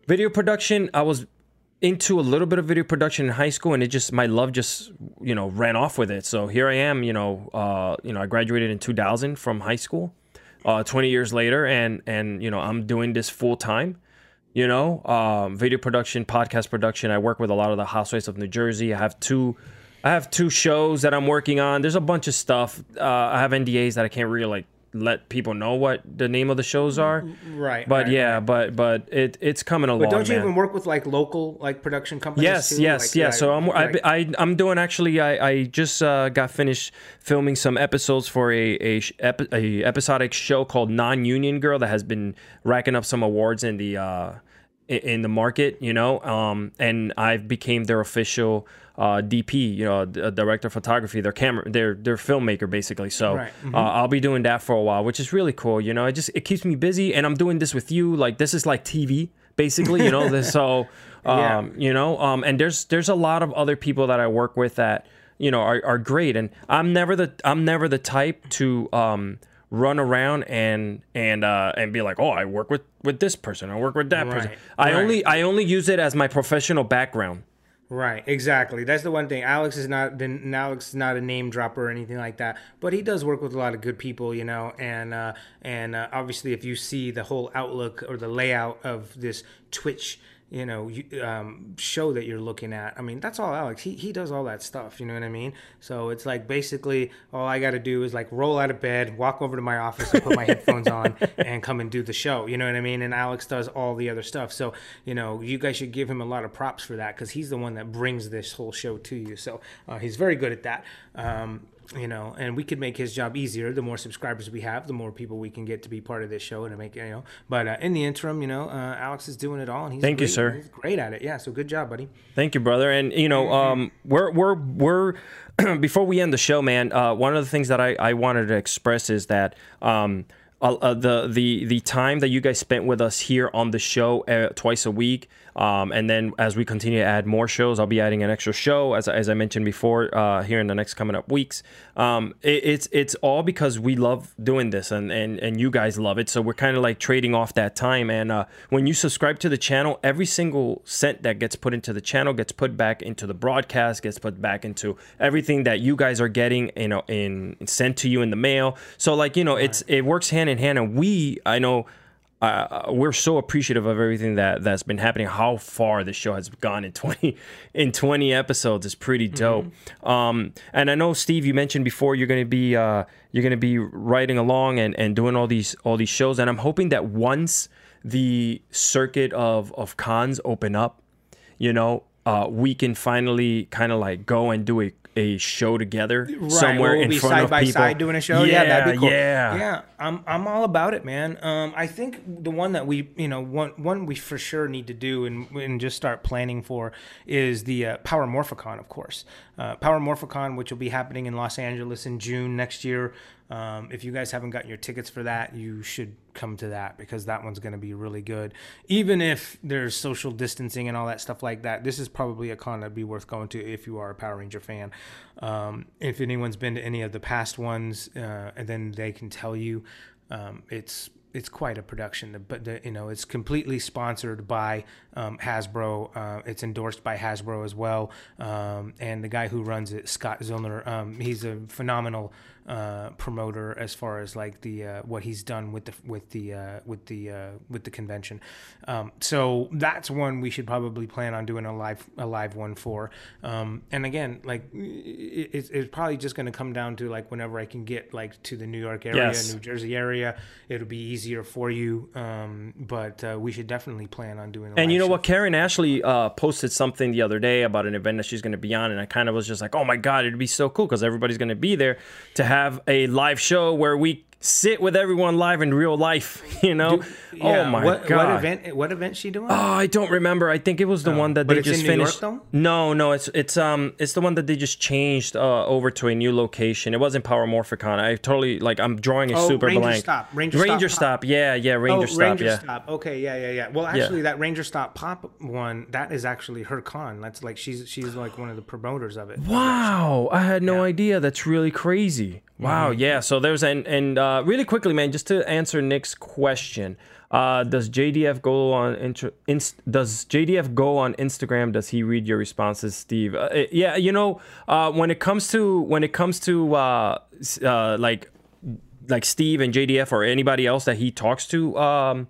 video production. I was into a little bit of video production in high school, and it just my love just you know ran off with it. So here I am. You know, uh, you know, I graduated in 2000 from high school. Uh, 20 years later, and and you know, I'm doing this full time you know um, video production podcast production i work with a lot of the housewives of new jersey i have two I have two shows that I'm working on. There's a bunch of stuff. Uh, I have NDAs that I can't really like let people know what the name of the shows are. Right. But right, yeah, right. but but it it's coming along. But don't you man. even work with like local like production companies? Yes, too? yes, like, yeah. Like, so I'm like, I, I I'm doing actually I I just uh, got finished filming some episodes for a a, a episodic show called Non Union Girl that has been racking up some awards in the. Uh, in the market, you know, um, and I became their official uh, DP, you know, a director of photography, their camera, their their filmmaker basically. So right. mm-hmm. uh, I'll be doing that for a while, which is really cool. You know, it just it keeps me busy, and I'm doing this with you. Like this is like TV, basically. You know, this so um, yeah. you know, um, and there's there's a lot of other people that I work with that you know are, are great, and I'm never the I'm never the type to um, run around and and uh, and be like, oh, I work with with this person, I work with that right. person. I right. only I only use it as my professional background. Right, exactly. That's the one thing. Alex is not been Alex is not a name dropper or anything like that, but he does work with a lot of good people, you know. And uh, and uh, obviously, if you see the whole outlook or the layout of this Twitch you know um, show that you're looking at. I mean, that's all Alex. He he does all that stuff. You know what I mean? So it's like basically all I got to do is like roll out of bed, walk over to my office, and put my headphones on, and come and do the show. You know what I mean? And Alex does all the other stuff. So you know, you guys should give him a lot of props for that because he's the one that brings this whole show to you. So uh, he's very good at that. Um, you know, and we could make his job easier. The more subscribers we have, the more people we can get to be part of this show and to make you know. But uh, in the interim, you know, uh, Alex is doing it all, and he's thank great, you, sir. He's great at it. Yeah, so good job, buddy. Thank you, brother. And you know, um, we're we're we're before we end the show, man. Uh, one of the things that I I wanted to express is that um. Uh, uh, the the the time that you guys spent with us here on the show uh, twice a week um, and then as we continue to add more shows, I'll be adding an extra show, as, as I mentioned before, uh, here in the next coming up weeks. Um, it, it's it's all because we love doing this, and and, and you guys love it. So we're kind of like trading off that time. And uh, when you subscribe to the channel, every single cent that gets put into the channel gets put back into the broadcast, gets put back into everything that you guys are getting, you know, in sent to you in the mail. So like you know, it's it works hand in hand, and we I know uh, we're so appreciative of everything that that's been happening. How far the show has gone in twenty in twenty episodes is pretty mm-hmm. dope. Mm-hmm. Um, and I know Steve, you mentioned before you're going to be uh, you're to be writing along and, and doing all these all these shows. And I'm hoping that once the circuit of of cons open up, you know, uh, we can finally kind of like go and do a, a show together Right, somewhere we'll in be front side of by people. side doing a show. Yeah, that'd be cool. Yeah, yeah. I'm I'm all about it, man. Um, I think the one that we, you know, one one we for sure need to do and and just start planning for is the uh, Power Morphicon, of course. Uh, Power Morphicon, which will be happening in Los Angeles in June next year. Um, if you guys haven't gotten your tickets for that, you should come to that because that one's going to be really good. Even if there's social distancing and all that stuff like that, this is probably a con that'd be worth going to if you are a Power Ranger fan. Um, if anyone's been to any of the past ones, uh, and then they can tell you, um, it's it's quite a production. But the, you know, it's completely sponsored by um, Hasbro. Uh, it's endorsed by Hasbro as well. Um, and the guy who runs it, Scott Zillner, um, he's a phenomenal uh, promoter as far as like the uh, what he's done with the with the uh, with the uh, with the convention. Um, so that's one we should probably plan on doing a live a live one for. Um, and again, like it, it's, it's probably just going to come down to like whenever I can get like to the New York area, Yes. New Jersey area, it'll be easier for you. Um, but uh, we should definitely plan on doing. A And you know what? Karen Ashley uh, posted something the other day about an event that she's going to be on, and I kind of was just like, "Oh my god, it'd be so cool because everybody's going to be there to have a live show where we sit with everyone live in real life." You know? oh Yeah, my what, god! What event? What event she doing? Oh, I don't remember. I think it was the one that Oh, they just York, finished. though? No, no, it's it's um it's the one that they just changed uh, over to a new location. It wasn't Power Morphicon. I totally like I'm drawing a Oh, super Ranger blank. Stop. Ranger Stop Pop. Stop. Yeah, yeah, Ranger oh, Stop. Ranger yeah. Stop. Okay, yeah, yeah, yeah. Well, actually, that Ranger Stop Pop one, that is actually her con. That's like she's she's like one of the promoters of it. Wow, I had no idea. That's really crazy. Wow, Mm-hmm. yeah. So there's and and uh, really quickly, man, just to answer Nick's question. Uh, does JDF go on inst- Does JDF go on Instagram? Does he read your responses, Steve? Uh, uh, yeah, you know, uh, when it comes to when it comes to uh, uh, like like Steve and JDF or anybody else that he talks to, um,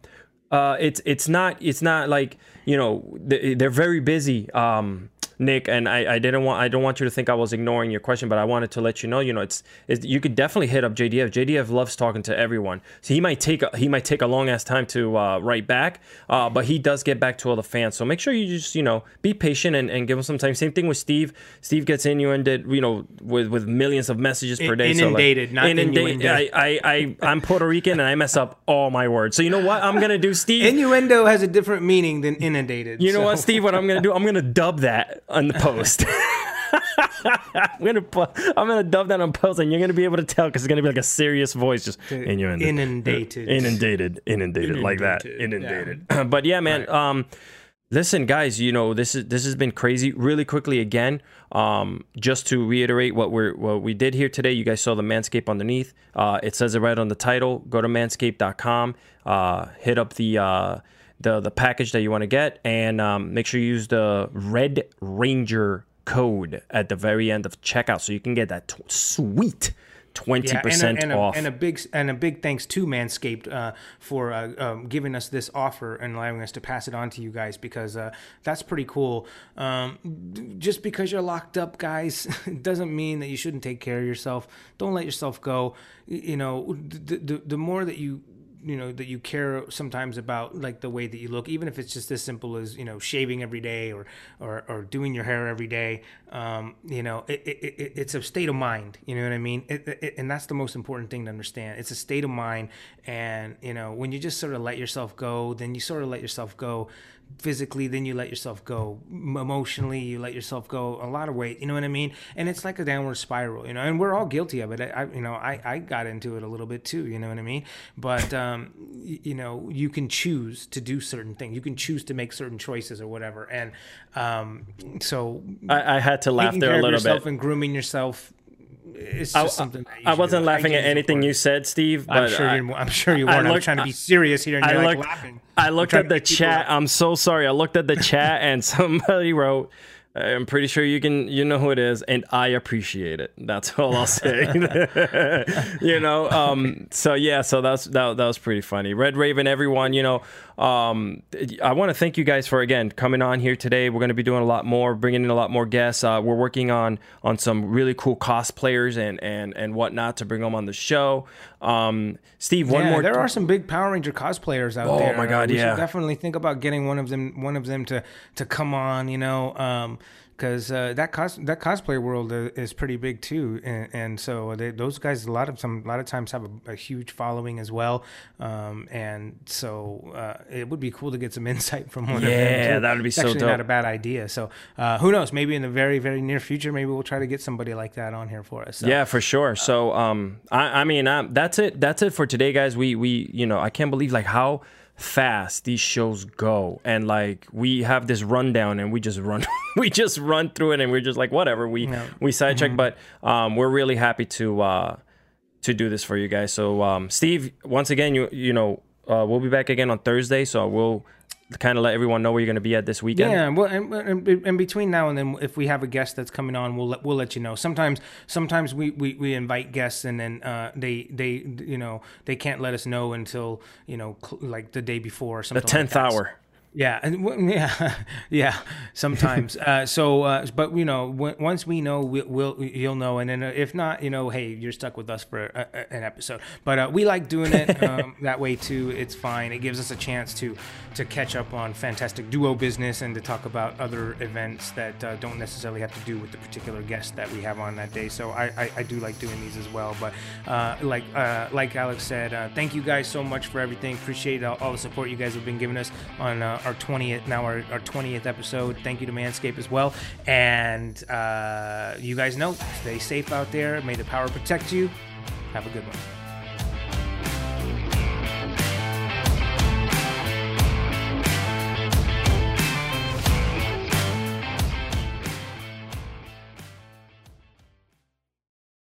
uh, it's it's not it's not like you know they- they're very busy. Um, Nick, and I, I didn't want I don't want you to think I was ignoring your question, but I wanted to let you know, you know, it's, it's you could definitely hit up JDF. JDF loves talking to everyone, so he might take a, he might take a long ass time to uh, write back, uh, but he does get back to all the fans. So make sure you just you know be patient and, and give him some time. Same thing with Steve. Steve gets inundated, you know, with with millions of messages per day. inundated, so not like, inundated. innuendo. I, I I I'm Puerto Rican and I mess up all my words. So you know what I'm gonna do, Steve? Innuendo has a different meaning than inundated. You know so- what, Steve? What I'm gonna do? I'm gonna dub that on the post. I'm gonna pu- I'm gonna dub that on post, and you're gonna be able to tell because it's gonna be like a serious voice, just in inundated, Inundated. inundated, inundated, like that, Inundated, inundated. but yeah, man. Um, listen, guys. You know this is this has been crazy. Really quickly again. Um, just to reiterate what we're what we did here today. You guys saw the Manscaped underneath. Uh, it says it right on the title. Go to manscaped.com. Uh, hit up the. Uh, the, the package that you want to get and um, make sure you use the red ranger code at the very end of checkout so you can get that t- sweet 20% Yeah, and, a, and, a, off and a big and a big thanks to Manscaped uh, for uh, um, giving us this offer and allowing us to pass it on to you guys because uh, that's pretty cool. Um, just because you're locked up, guys, doesn't mean that you shouldn't take care of yourself. Don't let yourself go. You know, the the, the more that you you know that you care sometimes about like the way that you look even if it's just as simple as you know shaving every day or or, or doing your hair every day um, you know it, it, it, it's a state of mind you know what i mean? And that's the most important thing to understand. It's a state of mind and you know when you just sort of let yourself go then you sort of let yourself go physically then you let yourself go. Emotionally you let yourself go a lot of weight you know what i mean? And it's like a downward spiral you know and we're all guilty of it. I, I you know I, I got into it a little bit too you know what i mean? But um y- you know you can choose to do certain things. You can choose to make certain choices or whatever. And um so I, I had to laugh there a little yourself bit and grooming yourself it's just I, something that you I wasn't laughing at anything you said steve but I'm sure I, you I'm sure you weren't. I, looked- trying to be serious here and I you're looked, like laughing. I looked at the chat. I'm so sorry. I looked at the chat and somebody wrote, I'm pretty sure you can, you know who it is, and I appreciate it. That's all I'll say. you know, um, so yeah, so that's that, that was pretty funny. Red Raven, everyone, you know, um, I want to thank you guys for again coming on here today. We're going to be doing a lot more, bringing in a lot more guests. Uh, we're working on on some really cool cosplayers and and and whatnot to bring them on the show. Um, Steve, one yeah, more. There are some big Power Ranger cosplayers out Oh, there. Oh my God, we yeah. Should definitely think about getting one of them. One of them to to come on. You know. Because uh, that cos that cosplay world uh, is pretty big too, and, and so they, those guys a lot of some a lot of times have a, a huge following as well, um, and so uh, it would be cool to get some insight from one of them. Yeah, that would be It's so actually dope. Not a bad idea. So uh, who knows? Maybe in the very very near future, maybe we'll try to get somebody like that on here for us. So. Yeah, for sure. So, um, I, I mean, um, that's it. That's it for today, guys. We, we, you know, I can't believe like how fast these shows go, and like we have this rundown, and we just run, we just run through it, and we're just like whatever. We we sidetrack, but um, we're really happy to uh, to do this for you guys. So, um, Steve, once again, you you know, uh, we'll be back again on Thursday, so we'll kind of let everyone know where you're going to be at this weekend. Yeah, well, and, and, and between now and then, if we have a guest that's coming on, we'll let, we'll let you know. Sometimes, sometimes we, we, we invite guests and then uh, they they you know they can't let us know until you know cl- like the day before or something. The tenth like hour. Yeah, and yeah, yeah. Sometimes, uh, so uh, but you know, w- once we know, we, we'll you'll know, and then uh, if not, you know, hey, you're stuck with us for a, a, an episode. But uh, we like doing it um, that way too. It's fine. It gives us a chance to to catch up on fantastic duo business and to talk about other events that uh, don't necessarily have to do with the particular guest that we have on that day. So I I, I do like doing these as well. But uh, like uh, like Alex said, uh, thank you guys so much for everything. Appreciate all, all the support you guys have been giving us on uh, our 20th now our, our 20th episode. Thank you to Manscaped as well. And uh, you guys know, stay safe out there. May the power protect you. Have a good one.